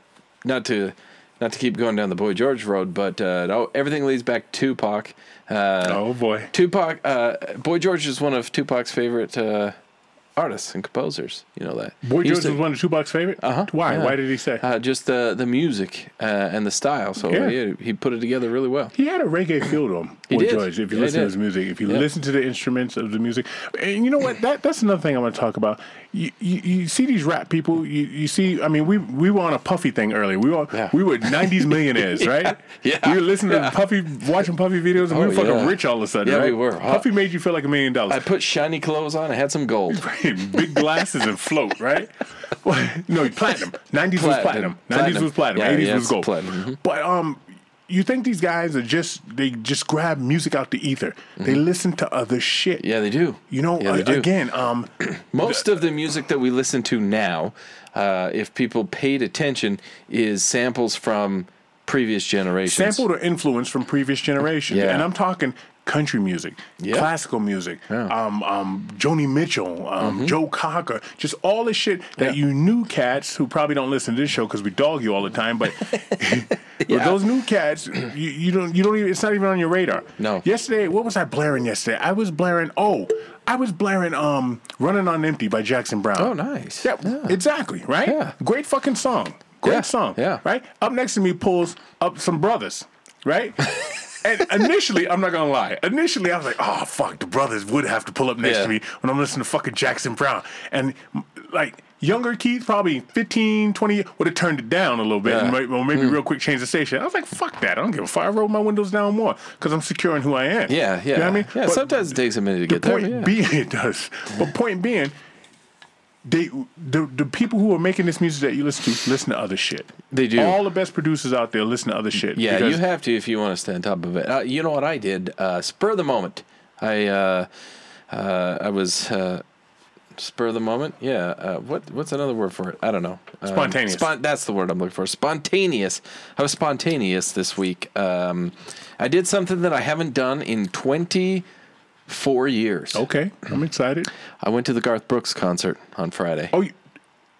not to not to keep going down the Boy George road, but uh, no, everything leads back to Tupac. Uh,
Oh boy.
Tupac, uh, Boy George is one of Tupac's favorite uh, artists and composers. You know that.
Boy
He
George
to-
was one of Tupac's favorite.
Uh-huh,
Why?
yeah.
Why did he say?
Uh, just the the music uh, and the style. So
Yeah.
yeah. he put it together really well.
he had a reggae feel to him. Boy. George. If you
Yeah,
listen to his music, if you
Yeah.
listen to the instruments of the music, and you know what? That that's another thing I want to talk about. You, you, you see these rap people. You, you see. I mean, we we were on a Puffy thing earlier. We were
Yeah.
we were '90s millionaires, right?
yeah,
We were listening
yeah.
to Puffy, watching Puffy videos, and we
Oh,
were fucking
yeah.
rich all of a sudden.
Yeah,
right?
we were. Huh.
Puffy made you feel like a million dollars.
I put shiny clothes on. I had some gold.
big glasses and float, right? Well, no, platinum. Nineties was platinum.
Platinum.
Nineties
Platinum.
was platinum.
Yeah,
Eighties
yeah,
was gold.
platinum. Mhm.
But um, you think these guys are just they just grab music out the ether? They listen to other shit.
Mm-hmm. Yeah, they do.
You know,
yeah, do.
again, um,
Most of the music that we listen to now, uh, if people paid attention, is samples from previous generations.
sampled or influenced from previous generations,
Yeah.
and I'm talking country music,
Yeah.
classical music,
Yeah. Mm-hmm.
um, um, Joni Mitchell, um, Joe Cocker, just all the shit that
Yeah.
you new cats who probably don't listen to this show because we dog you all the time, but. But
Yeah.
those new cats, you, you don't, you don't even. It's not even on your radar.
No.
Yesterday, what was I blaring yesterday? I was blaring. Oh, I was blaring. Um, "Running on Empty" by Jackson Browne.
Oh, nice.
Yeah,
Yeah.
exactly. Right.
Yeah.
Great fucking song. Great
Yeah,
song.
yeah.
Right? Up next to me pulls up some brothers. Right? and initially, I'm not gonna lie. Initially, I was like, "Oh fuck, the brothers would have to pull up next
Yeah.
to me when I'm listening to fucking Jackson Browne." And like younger Keith, probably 15, 20, would have turned it down a little bit,
Yeah.
and maybe, or maybe hmm. real quick change the station. I was like, "Fuck that! I don't give a fuck. I roll my windows down more because I'm securing who I am."
Yeah, yeah.
You know what I mean?
Yeah,
But
sometimes it takes a minute to
the
get there.
point
yeah.
being, it does. But point being, they the the people who are making this music that you listen to listen to other shit.
They do.
All the best producers out there listen to other shit.
Yeah, you have to if you want to stay on top of it. Uh, you know what I did? Uh, spur the moment. I uh, uh, I was uh, spur the moment. Yeah. Uh, what what's another word for it? I don't know. Um,
Spontaneous.
spon- that's the word I'm looking for. Spontaneous. I was spontaneous this week. Um, I did something that I haven't done in 24 years.
Okay, I'm excited.
I went to the Garth Brooks concert on Friday.
Oh, you-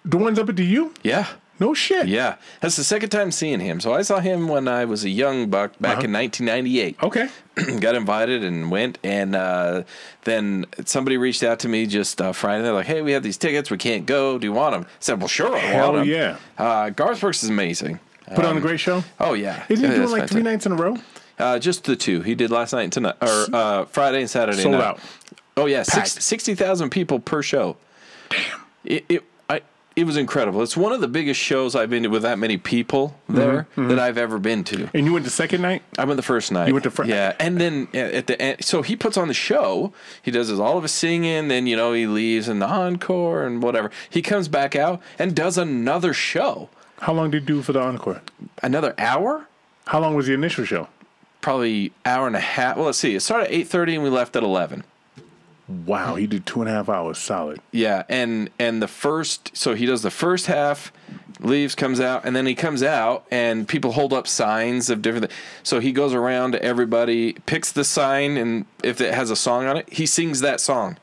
the ones up at the U?
Yeah.
No shit.
Yeah. That's the second time seeing him. So I saw him when I was a young buck back in 1998.
Okay.
got invited and went and uh, then somebody reached out to me just uh, friday they're like hey we have these tickets we can't go do you want them i said well sure i
Hell
want them
yeah.
uh, garth brooks is amazing
Put on a great show.
oh yeah
Isn't he doing like three nights in a row?
Uh, just the two he did last night and tonight or uh, friday and saturday
Sold
night.
out.
oh yeah
Packed.
six, 60000 people per show damn it, it I, it was incredible. It's one of the biggest shows I've been to with that many people there
Mm-hmm,
that I've ever been to.
And you went the second night?
I went the first night.
You went the fir-
yeah, and then at the end, so he puts on the show. He does his, all of his singing. Then you know he leaves and the encore and whatever. He comes back out and does another show,
How long did you do for the encore?
another hour,
How long was the initial show?
Probably hour and a half. Well, let's see. It started at eight thirty and we left at eleven.
Wow, he did two and a half hours solid.
Yeah, and and the first, so he does the first half, leaves, comes out, and then he comes out, and people hold up signs of different. So he goes around to everybody, picks the sign, and if it has a song on it, he sings that song,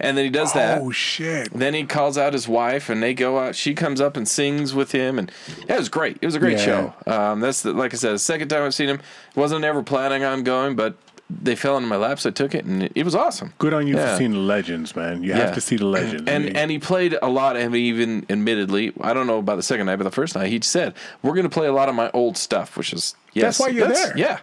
and then he does that.
Oh shit.
Then he calls out his wife, and they go out. She comes up and sings with him, and yeah, it was great. It was a great
Yeah.
show. Um, that's the, like I said, the second time I've seen him. Wasn't ever planning on going, but they fell into my lap, so I took it, and it, it was awesome.
Good on you
Yeah.
for seeing the legends, man. You
Yeah.
have to see the legends. I
And
mean,
and he played a lot. And even admittedly, I don't know about the second night, but the first night, he said, "We're going to play a lot of my old stuff," which is yes, that's
why you're there.
Yeah,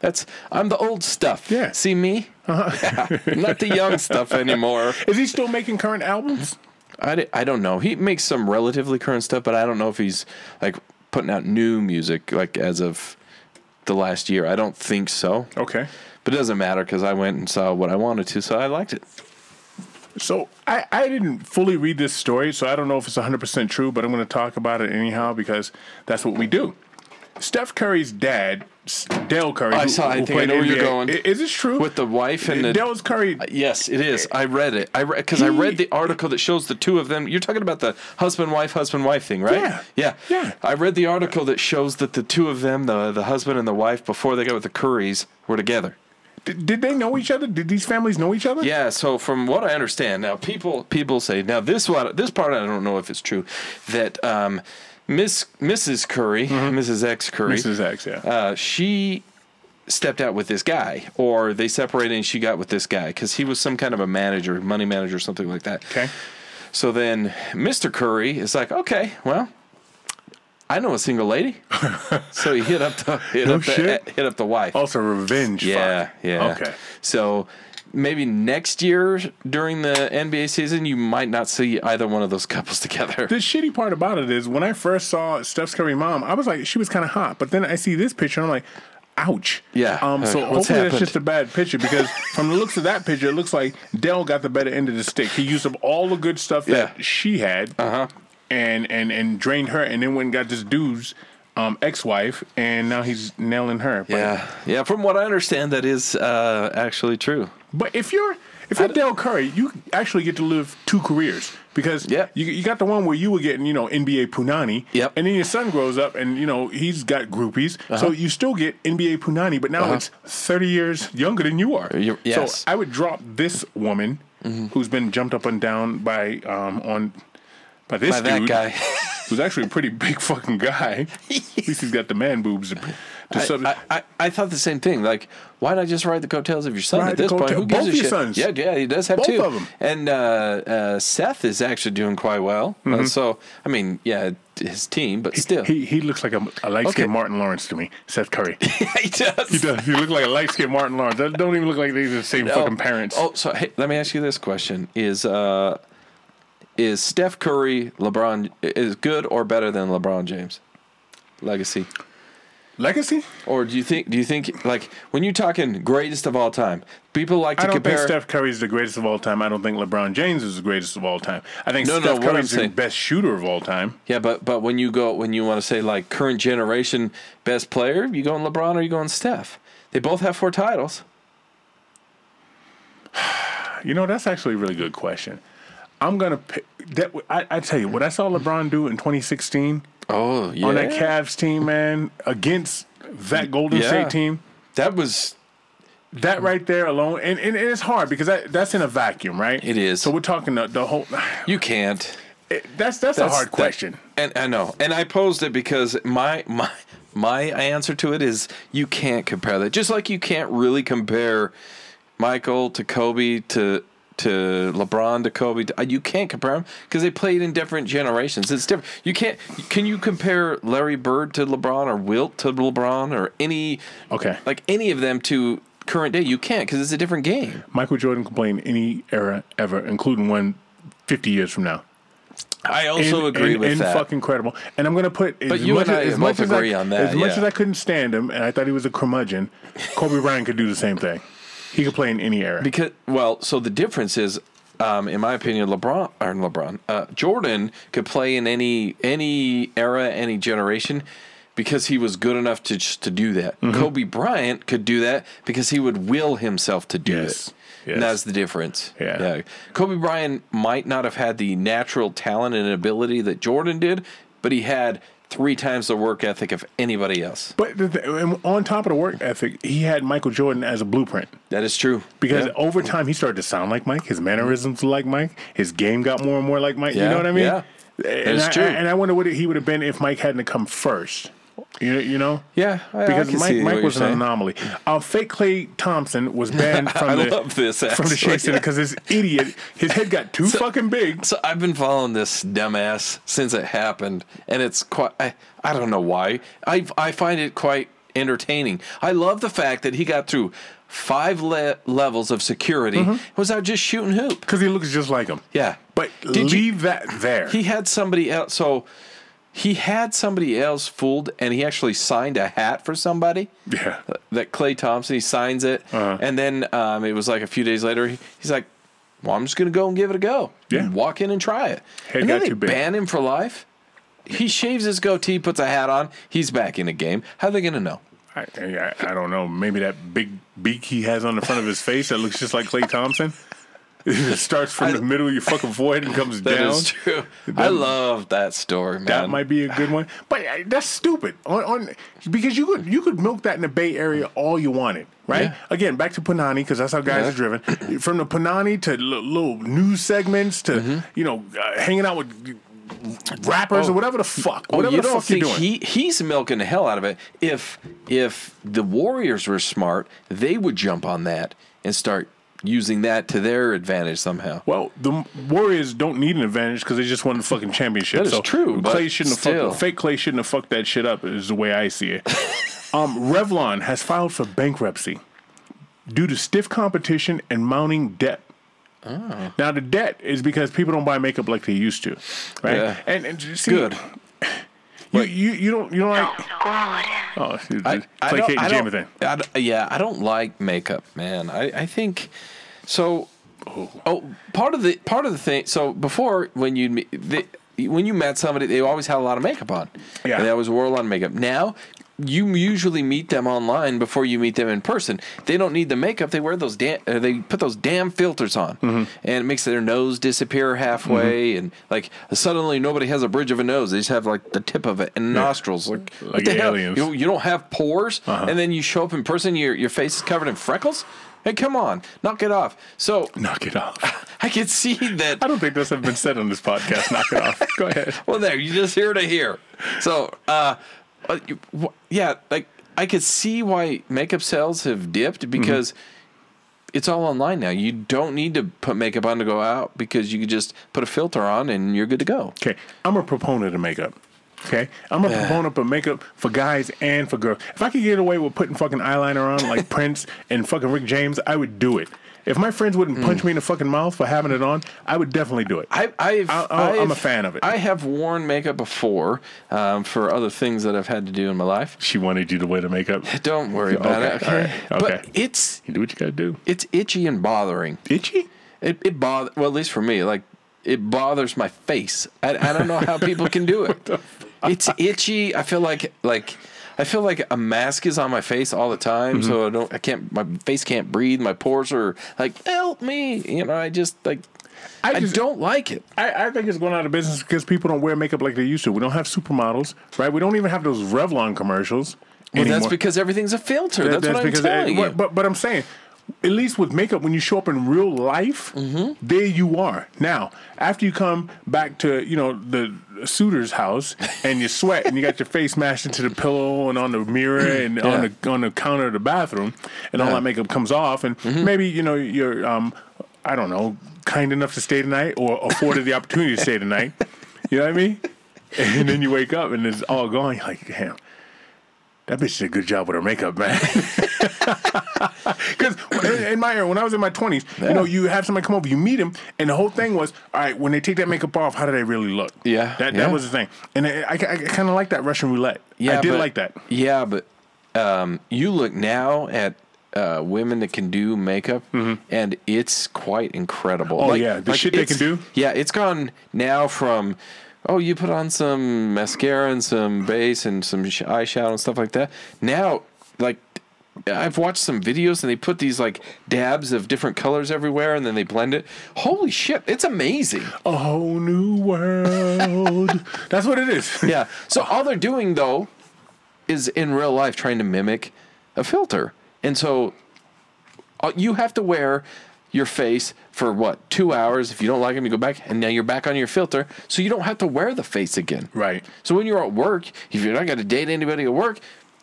that's I'm the old stuff.
Yeah. Uh-huh.
see me, yeah, not the young stuff anymore.
is he still making current albums?
I, I don't know. He makes some relatively current stuff, but I don't know if he's like putting out new music like as of the last year. I don't think so.
Okay.
But it doesn't matter because I went and saw what I wanted to, so I liked it.
So I, I didn't fully read this story, so I don't know if it's 100% true, but I'm going to talk about it anyhow because that's what we do. Steph Curry's dad, Dell Curry,
I
who-
saw- I think I know where you're going.
Is this true?
With the wife and the
Dale's Curry.
Yes, it is. I read it. I because I read the article that shows the two of them. You're talking about the husband wife husband wife thing, right?
Yeah.
Yeah.
Yeah.
I read the article that shows that the two of them, the the husband and the wife, before they got with the Currys, were together.
Did, did they know each other? Did these families know each other?
Yeah. So from what I understand, now people people say now this one this part I don't know if it's true that um, Miss Mrs. Curry, Mrs. X Curry,
Mrs. X, yeah.
uh, she stepped out with this guy, or they separated and she got with this guy because he was some kind of a manager, money manager, something like that.
okay.
So then Mr. Curry is like, okay, well, I know a single lady. so he hit up the hit
No
up the hit up the wife.
Also, revenge.
yeah,
fuck.
yeah.
Okay.
So maybe next year during the NBA season, you might not see either one of those couples together.
The shitty part about it is when I first saw Steph Curry mom, I was like, she was kind of hot. But then I see this picture, and I'm like, ouch.
Yeah.
Um. So
what's
hopefully that's just a bad picture because from the looks of that picture, it looks like Dell got the better end of the stick. He used up all the good stuff that
Yeah.
she had, uh-huh. and and and drained her, and then went and got this dude's um, ex-wife, and now he's nailing her. But,
yeah, yeah. From what I understand, that is uh, actually true.
But if you're if you're Dell Curry, you actually get to live two careers because
Yeah.
you, you got the one where you were getting you know NBA punani,
Yep.
and then your son grows up and you know he's got groupies, so you still get NBA punani, but now it's thirty years younger than you are.
Uh-huh. Yes. Mm-hmm.
So I would drop this woman who's been jumped up and down by um on by this
By that
dude.
guy.
who's actually a pretty big fucking guy. At least he's got the man boobs.
I,
sub-
I, I, I thought the same thing. Like, why not just ride the coattails of your son
Ride
at this point? Who gives
both
a
your
shit?
sons.
Yeah, yeah, he does have
Both
two
of 'em.
And uh, uh, Seth is actually doing quite well. Uh,
Mm-hmm.
so, I mean, yeah, his team, but still,
he he looks like a, a light skinned
Okay.
Martin Lawrence to me. Seth Curry.
he does.
He does. He look like a light skinned Martin Lawrence. That don't even look like they're the same fucking parents.
Oh, so hey, let me ask you this question: Is uh, is Steph Curry LeBron is good or better than LeBron James? Legacy,
Legacy?
or do you think? Do you think like when you're talking greatest of all time, people like to compare?
I don't
compare?
think Steph Curry is the greatest of all time. I don't think LeBron James is the greatest of all time. I think
No, no,
Steph
what I'm
Curry is the best shooter of all time.
Yeah, but but when you go when you want to say like current generation best player, you going LeBron or you going Steph? They both have four titles.
You know, that's actually a really good question. I'm gonna pick that. I, I tell you what I saw LeBron do in 2016
Oh yeah,
on that Cavs team, man, against that Golden
Yeah.
State team.
That was
That right there alone, and, and, and it's hard because that, that's in a vacuum, right?
It is.
So we're talking the, the whole.
you can't.
it- that's that's, a hard
that-
question.
and I know, and I posed it because my my my answer to it is you can't compare that. Just like you can't really compare Michael to Kobe to to LeBron to Kobe. To, uh, you can't compare them because they played in different generations. It's different. You can't. Can you compare Larry Bird to LeBron or Wilt to LeBron or any
Okay.
like any of them to current day? You can't because it's a different game.
Michael Jordan can play in any era ever, including one 50 years from now.
I also
and,
agree
and,
with
and
that.
fucking credible. And I'm gonna put as
But you
much
and I
as, as
both
as
agree
I,
on that,
As much as I couldn't stand him, and I thought he was a curmudgeon, Kobe Bryant could do the same thing. He could play in any era.
Because well, so the difference is, um, in my opinion, LeBron or LeBron, uh, Jordan could play in any any era, any generation, because he was good enough to just to do that.
Mm-hmm.
Kobe Bryant could do that because he would will himself to do
Yes.
it.
Yes.
And that's the difference.
Yeah.
Kobe Bryant might not have had the natural talent and ability that Jordan did, but he had three times the work ethic of anybody else.
but the on top of the work ethic, he had Michael Jordan as a blueprint.
That is true.
Because
Yeah.
over time, he started to sound like Mike. His mannerisms were like Mike. His game got more and more like Mike. you know what I mean?
yeah.
And
is
I,
true.
And I wonder what he would have been if Mike hadn't come first. You, you know?
Yeah, I- I
because
can
Mike, Mike was an
saying.
anomaly. Uh, fake Klay Thompson was banned from
I
the
love this,
from the. Chase Center because this idiot, his head got too fucking big.
So I've been following this dumbass since it happened, and it's quite. I, I don't know why. I I find it quite entertaining. I love the fact that he got through five le- levels of security was without just shooting hoop.
Because he looks just like him.
Yeah,
But
Did you-
leave that there.
he had somebody else. So he had somebody else fooled, and he actually signed a hat for somebody.
yeah.
That Klay Thompson, he signs it,
Uh-huh.
and then um, it was like a few days later. He, he's like, "Well, I'm just gonna go and give it a go.
Yeah.
walk in and try it."
Head
and then
got
they
too big.
ban him for life. He shaves his goatee, puts a hat on. He's back in the game. How are they gonna know?
I, I, I don't know. Maybe that big beak he has on the front of his face that looks just like Klay Thompson. It starts from the middle of your fucking void and comes
That
down.
is true. I love that story, man.
That might be a good one, but uh, that's stupid. On, on because you could you could milk that in the Bay Area all you wanted, right?
Yeah.
Again, back to Panani because that's how guys
Yeah.
are driven. From the Panani to l- little news segments to
Mm-hmm.
you know uh, hanging out with rappers or whatever the fuck,
Oh,
whatever
you
the
don't
fuck you're doing.
he he's milking the hell out of it? If if the Warriors were smart, they would jump on that and start using that to their advantage somehow.
well, the Warriors don't need an advantage because they just won the fucking championship.
That is
so
true, but
Klay shouldn't have fucked, fake Klay shouldn't have fucked that shit up. Is the way I see it. um, Revlon has filed for bankruptcy due to stiff competition and mounting debt.
Oh.
Now the debt is because people don't buy makeup like they used to, right?
Yeah.
And, and see,
Good.
You, you you don't you don't like oh it's
I, I
placating
don't, I don't,
Jamathan.
I don't- yeah, I don't like makeup, man. I, I think so. Oh, part of the part of the thing. So before, when you when you met somebody, they always had a lot of makeup on.
Yeah.
and they always wore a lot of makeup. Now, you usually meet them online before you meet them in person. They don't need the makeup. They wear those damn. Uh, they put those damn filters on,
Mm-hmm.
and it makes their nose disappear halfway. And like suddenly, nobody has a bridge of a nose. They just have like the tip of it and nostrils. Like,
Like aliens. Uh-huh.
You, you don't have pores, and then you show up in person. Your your face is covered in freckles. Hey, come on, knock it off. So
Knock it off.
I can see that.
I don't think this has been said on this podcast. Knock it off. Go ahead.
Well, there you just hear to hear. So, uh, yeah, like I could see why makeup sales have dipped mm-hmm. because it's all online now. You don't need to put makeup on to go out because you can just put a filter on and you're good to go.
Okay, I'm a proponent of makeup. Okay, I'm a proponent of makeup for guys and for girls. If I could get away with putting fucking eyeliner on like Prince and fucking Rick James, I would do it. If my friends wouldn't punch me in the fucking mouth for having it on, I would definitely do it.
I, I've,
I- I- I'm
I've-
a fan of it.
I have worn makeup before um, for other things that I've had to do in my life.
she wanted you to wear the makeup.
Don't worry about
Okay,
it.
all
Okay, but it's
You do what you gotta do.
it's itchy and bothering.
Itchy?
It it bother well at least for me like it bothers my face. I, I don't know how people can do it. It's itchy. I feel like like I feel like a mask is on my face all the time, so mm-hmm. I don't I can't my face can't breathe. My pores are like help me. You know I just like I,
I just-
don't like it.
I, I think it's going out of business because people don't wear makeup like they used to. We don't have supermodels, right? We don't even have those Revlon commercials.
Well, that's because everything's a filter.
That-
that's, what I'm eh, telling you.
But but I'm saying, at least with makeup, when you show up in real life,
Mm-hmm.
there you are. Now, after you come back to you know the suitor's house and you sweat and you got your face mashed into the pillow and on the mirror and on the on the counter of the bathroom, and all
Yeah.
that makeup comes off, and
Mm-hmm.
maybe you know you're um I don't know kind enough to stay tonight or afforded the opportunity to stay tonight. You know what I mean? And then you wake up and it's all gone. You're like, damn. That bitch did a good job with her makeup, man. Because in, my era, when I was in my twenties, you know, you have somebody come over, you meet him, and the whole thing was, all right, when they take that makeup off, how do they really look?
Yeah,
that
yeah.
that was the thing, and I, I, kind of like that Russian roulette. Yeah, I did
but-
like that.
Yeah, but um, you look now at uh, women that can do makeup, and it's quite incredible.
Mm-hmm. Oh, yeah, the shit they can do?
Yeah, it's gone now from. Oh, you put on some mascara and some base and some eyeshadow and stuff like that. Now, like, I've watched some videos and they put these like dabs of different colors everywhere and then they blend it. Holy shit, it's amazing.
A whole new world. That's what it is.
Yeah. So all they're doing though is in real life trying to mimic a filter. And so uh, you have to wear your face for what, two hours. If you don't like them, you go back and now you're back on your filter. So you don't have to wear the face again.
Right.
So when you're at work, if you're not going to date anybody at work,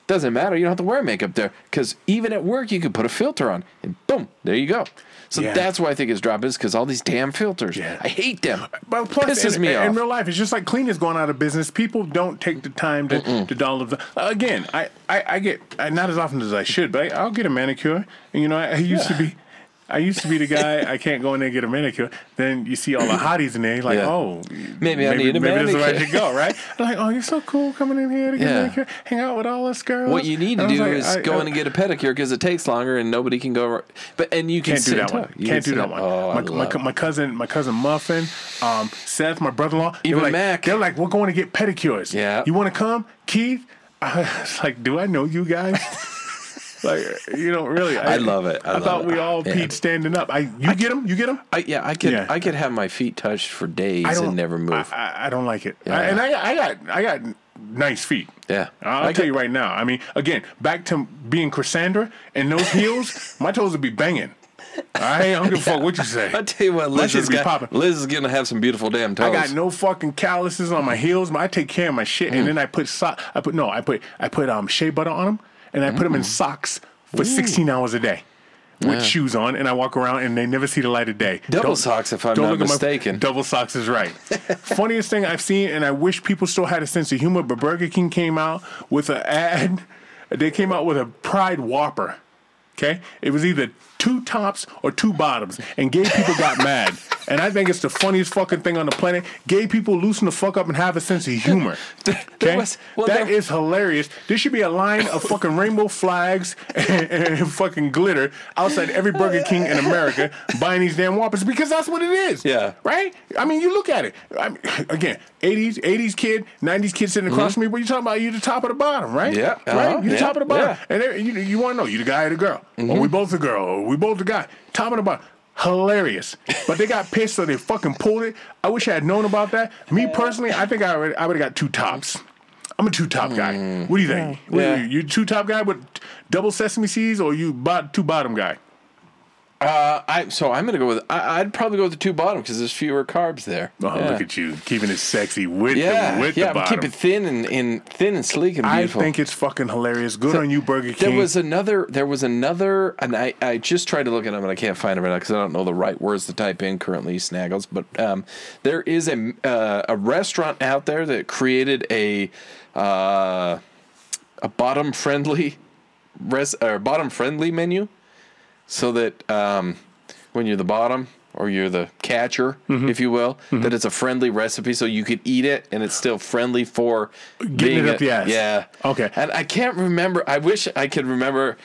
doesn't matter. You don't have to wear makeup there because even at work, you can put a filter on and boom, there you go. So
Yeah.
that's why I think it's dropping is because all these damn filters.
Yeah.
I hate them.
But plus,
Pisses
in,
me
in,
off.
in real life, it's just like cleaners going out of business. People don't take the time to, to download. The, again, I, I, I get I, not as often as I should, but I, I'll get a manicure. And you know, I, I used to be. I used to be the guy. I can't go in there and get a manicure. Then you see all the hotties in there, like,
Yeah.
oh,
Maybe I need a manicure.
maybe this is where I should go, right? Like, oh, you're so cool coming in here to get
Yeah.
a manicure, hang out with all us girls.
What you need to
And
do
like,
is
I-
go
I-
in and get a pedicure because it takes longer and nobody can go. But and you can
Can't do that one.
You
Can't
can
do that one.
Oh,
my, my, my cousin, my cousin Muffin, um, Seth, my brother-in-law.
Even
like,
Mac.
They're like, we're going to get pedicures.
Yeah.
You want to come, Keith? I was like, do I know you guys? like, you know, really.
I love it. I
I,
love
thought
it.
we all
Yeah.
peed standing up. I, you get them? You get them?
I, yeah, I could.
Yeah.
I could have my feet touched for days and never move.
I, I, I don't like it.
Yeah.
I, and I, I got, I got nice feet.
yeah,
I'll
I
tell
could-
you right now. I mean, again, back to being Cassandra and those heels, my toes would be banging. I ain't I don't give a fuck what you say.
I tell you what,
My
Liz is,
be
got,
popping.
Liz is gonna have some beautiful damn toes.
I got no fucking calluses on my heels, but I take care of my shit.
Mm.
And then I put so- I put no, I put I put um shea butter on them, and I put them in socks for 16 hours a day. With shoes on, and I walk around, and they never see the light of day.
Double socks, if I'm
don't
not
look at my-
mistaken.
double socks is right. Funniest thing I've seen, and I wish people still had a sense of humor, but Burger King came out with an ad. They came out with a Pride Whopper. Okay, it was either two tops or two bottoms, and gay people got mad. and I think it's the funniest fucking thing on the planet. Gay people loosen the fuck up and have a sense of humor. Okay,
was- well,
that
there-
is hilarious. There should be a line of fucking rainbow flags and, and fucking glitter outside every Burger King in America buying these damn Whoppers because that's what it is.
Yeah.
right. I mean, you look at it. I mean, again, eighties, eighties kid, nineties kid sitting across from me. What you talking about? You the top of the bottom, right?
Mm-hmm. Yeah,
right.
uh-huh,
You the
yeah,
top of the bottom,
yeah.
and you, you want to know you the guy or the girl, or we both the girl, or we both got guy. Top bottom. Hilarious, but they got pissed, so they fucking pulled it. I wish I had known about that. Me personally, I think I would, I would have got two tops. I'm a two top guy. Mm. What do you think? What are you, you two top guy with double sesame seeds, or you bot, two bottom guy?
Uh, I so I'm gonna go with I, I'd probably go with the two bottom because there's fewer carbs there.
Oh,
yeah.
look at you keeping it sexy with
yeah,
the with
yeah.
the bottom.
keep it thin and, and thin and sleek and beautiful.
I think it's fucking hilarious. Good on you, Burger King.
There was another. There was another, and I, I just tried to look it up, and I can't find it right now because I don't know the right words to type in currently. Snaggles, but um, there is a uh, a restaurant out there that created a uh, a bottom friendly res or bottom friendly menu, so that um, when you're the bottom or you're the catcher,
Mm-hmm.
if you will, that it's a friendly recipe, so you could eat it and it's still friendly for
Getting it up
a-
the ass.
Yeah.
Okay.
And I can't remember. I wish I could remember.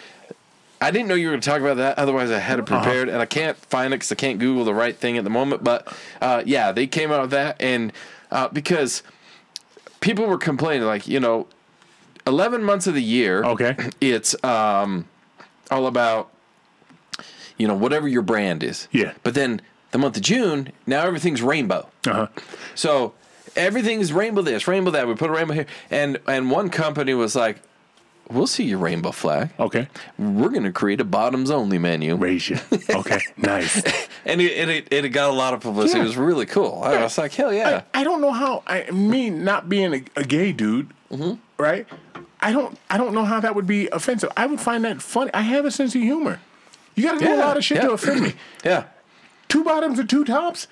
I didn't know you were going to talk about that. Otherwise, I had it
Uh-huh.
prepared, and I can't find it because I can't Google the right thing at the moment. But uh, yeah, they came out with that, and uh, because people were complaining, like you know, eleven months of the year,
Okay.
it's um, all about you know whatever your brand is.
Yeah.
But then the month of June, now everything's rainbow.
Uh huh.
So everything's rainbow this, rainbow that. We put a rainbow here, and and one company was like, "We'll see your rainbow flag.
Okay.
We're going to create a bottoms only menu."
Raise you. Okay. nice.
And it, and it, it got a lot of publicity.
Yeah.
It was really cool. I was like, "Hell yeah!"
I, I don't know how I me not being a, a gay dude,
Mm-hmm.
right? I don't I don't know how that would be offensive. I would find that funny. I have a sense of humor. You got to do a lot of shit to offend me.
yeah.
Two bottoms or two tops?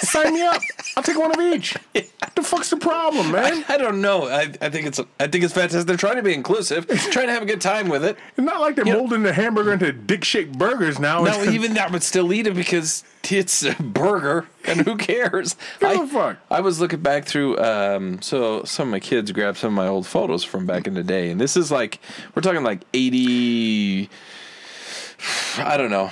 Sign me up. I'll take one of each. What the fuck's the problem, man?
I don't know. I, I think it's I think it's fantastic. They're trying to be inclusive, trying to have a good time with it.
It's not like they're
You know-
molding the hamburger into dick shaped burgers now.
No, even that would still eat it because it's a burger, and who cares?
Give
I,
a fuck.
I was looking back through. Um, so some of my kids grabbed some of my old photos from back in the day, and this is like we're talking like eighty. I don't know,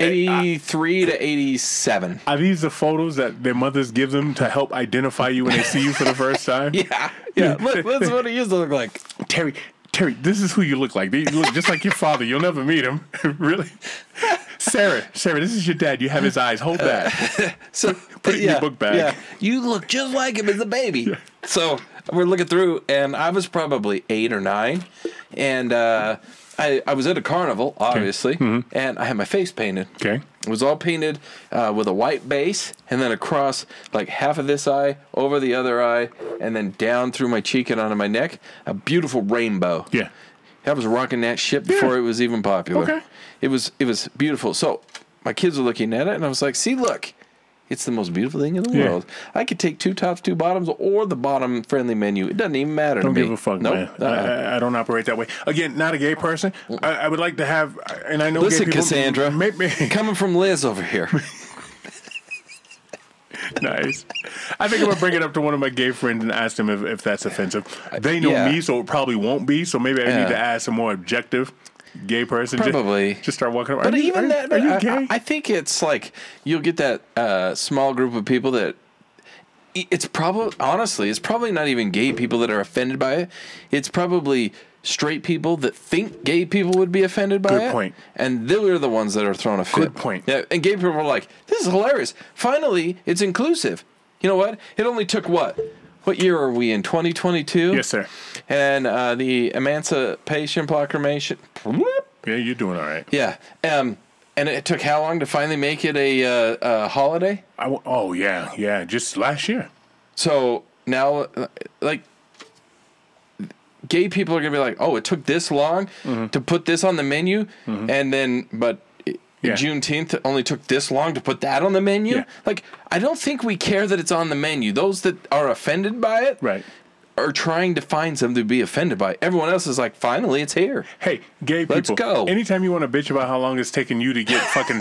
eighty-three to eighty-seven.
Are these the photos that their mothers give them to help identify you when they see you for the first time?
Yeah, yeah. Look, that's what it used to look like.
Terry, Terry, this is who you look like. You look just like your father. You'll never meet him. really? Sarah, Sarah, this is your dad. You have his eyes. Hold that.
So
Put it in your book bag.
Yeah, you look just like him as a baby. So we're looking through, and I was probably eight or nine, and uh, I I was at a carnival, obviously, and I had my face painted.
Mm-hmm. Okay.
It was all painted uh, with a white base, and then across like half of this eye, over the other eye, and then down through my cheek and onto my neck, a beautiful rainbow.
Yeah.
I was rocking that shit before
Yeah.
it was even popular.
Okay.
It was it was beautiful. So my kids were looking at it, and I was like, "See, look, it's the most beautiful thing in the
Yeah.
world. I could take two tops, two bottoms, or the bottom friendly menu. It doesn't even matter
Don't
to me.
give a fuck,
Nope.
man.
Uh-uh.
I, I- don't operate that way. Again, not a gay person. I, I would like to have, and I know
Listen,
gay people,
Cassandra,
Maybe,
coming from Liz over here.
nice. I think I'm gonna bring it up to one of my gay friends and ask them if, if that's offensive. They know
yeah.
me, so it probably won't be. So maybe I
Yeah.
need to ask a more objective gay person. Just-
Probably.
Just, start walking. around.
But
you,
even
are,
that,
are you
I-
gay?
I, I think it's like you'll get that uh, small group of people that it's probably honestly, it's probably not even gay people that are offended by it. It's probably straight people that think gay people would be offended by
Good
it.
point.
And they're the ones that are throwing a fit.
Good point.
Yeah, and gay people are like, "This is hilarious. Finally, it's inclusive." You know what? It only took what? What year are we in? 2022.
yes, sir.
And uh, the Emancipation Proclamation.
Yeah, you're doing all right.
Yeah. Um, and it took how long to finally make it a, uh, a holiday?
I w- oh yeah, yeah. Just last year.
So now, uh, like, gay people are gonna be like, "Oh, it took this long to put this on the menu," and then, but
Yeah.
Juneteenth only took this long to put that on the menu.
Yeah.
Like, I don't think we care that it's on the menu. Those that are offended by it
Right.
are trying to find something to be offended by. Everyone else is like, "Finally, it's here."
Hey, gay people.
Let's go.
Anytime you want to bitch about how long it's taking you to get fucking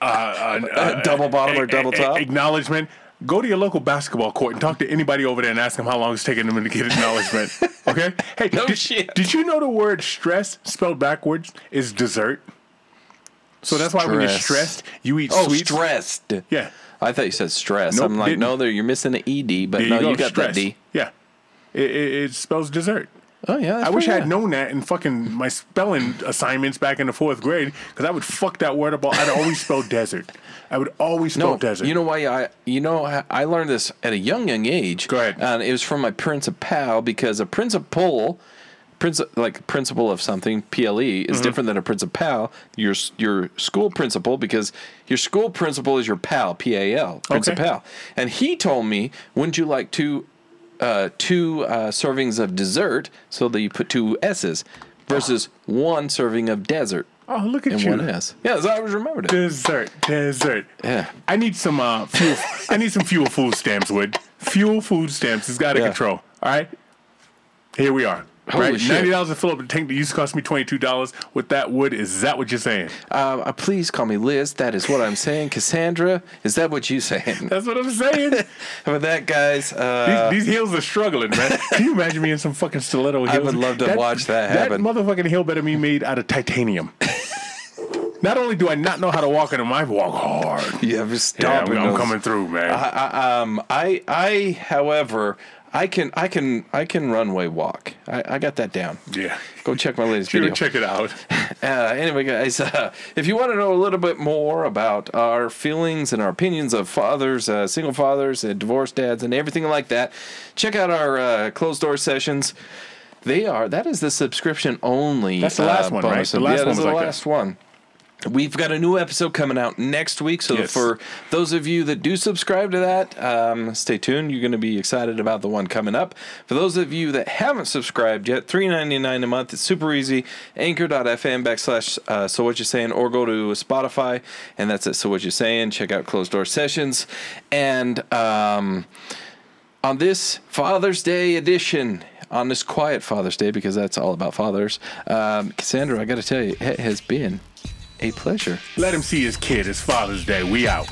uh,
double bottom or double top?
acknowledgement. Go to your local basketball court and talk to anybody over there and ask them how long it's taking them to get acknowledgement. Okay? Hey,
No
did,
shit.
did you know the word stress spelled backwards is dessert? So that's why when you're stressed, you eat
Oh,
sweets.
stressed.
Yeah.
I thought you said stress.
Nope,
I'm like,
didn't.
no, there you're missing the ed, but
There
no,
you, go,
got
stress.
that d.
Yeah. It, it, it spells dessert.
Oh yeah, that's
I wish I
pretty
had
good.
known that in fucking my spelling assignments back in the fourth grade because I would fuck that word up. all- I'd always spell desert. I would always spell
No,
desert.
you know why I you know I- I learned this at a young young age.
Go ahead.
And it was from my principal because a principal, princi- like principal of something PLE is
Mm-hmm.
different than a principal. Your your school principal because your school principal is your pal P A L principal. And he told me, wouldn't you like two uh, two uh, servings of dessert so that you put two S's versus one serving of desert
oh, look at
and
you.
one S. Yeah, that's how I always remembered it.
Dessert, dessert.
Yeah.
I need some uh, fuel. I need some fuel food stamps, Wood. Fuel food stamps is out of
Yeah.
control. All right. Here we are.
Holy
right,
shit.
ninety dollars to fill up the tank that used to cost me twenty two dollars. With that wood, is that what you're saying?
Uh, uh, please call me Liz. That is what I'm saying. Cassandra, is that what you're saying?
That's what I'm saying.
With that, guys, uh,
these, these heels are struggling, man. Can you imagine me in some fucking stiletto heels?
I would love to watch that happen.
That motherfucking heel better be made out of titanium. not only do I not know how to walk in them, I walk hard.
yeah,
Yeah, I'm, I'm coming through, man.
I, um, I, I, however, I can, I can, I can runway walk. I, I got that down.
yeah.
Go check my latest video.
check it out.
Uh, anyway, guys, uh, if you want to know a little bit more about our feelings and our opinions of fathers, uh, single fathers, and divorced dads, and everything like that, check out our uh, closed door sessions. They are that is the subscription only.
That's the last
uh,
one, right? The last
yeah,
one was
the
like that.
last one. We've got a new episode coming out next week, so
Yes.
for those of you that do subscribe to that, um, stay tuned. You're going to be excited about the one coming up. For those of you that haven't subscribed yet, three ninety nine a month. It's super easy. Anchor.fm backslash uh, so what you're saying, or go to Spotify, and that's it. So what you're saying. Check out closed door sessions, and um, on this Father's Day edition, on this quiet Father's Day, because that's all about fathers, um, Cassandra, I got to tell you, it has been a pleasure.
Let him see his kid. It's Father's Day. We out.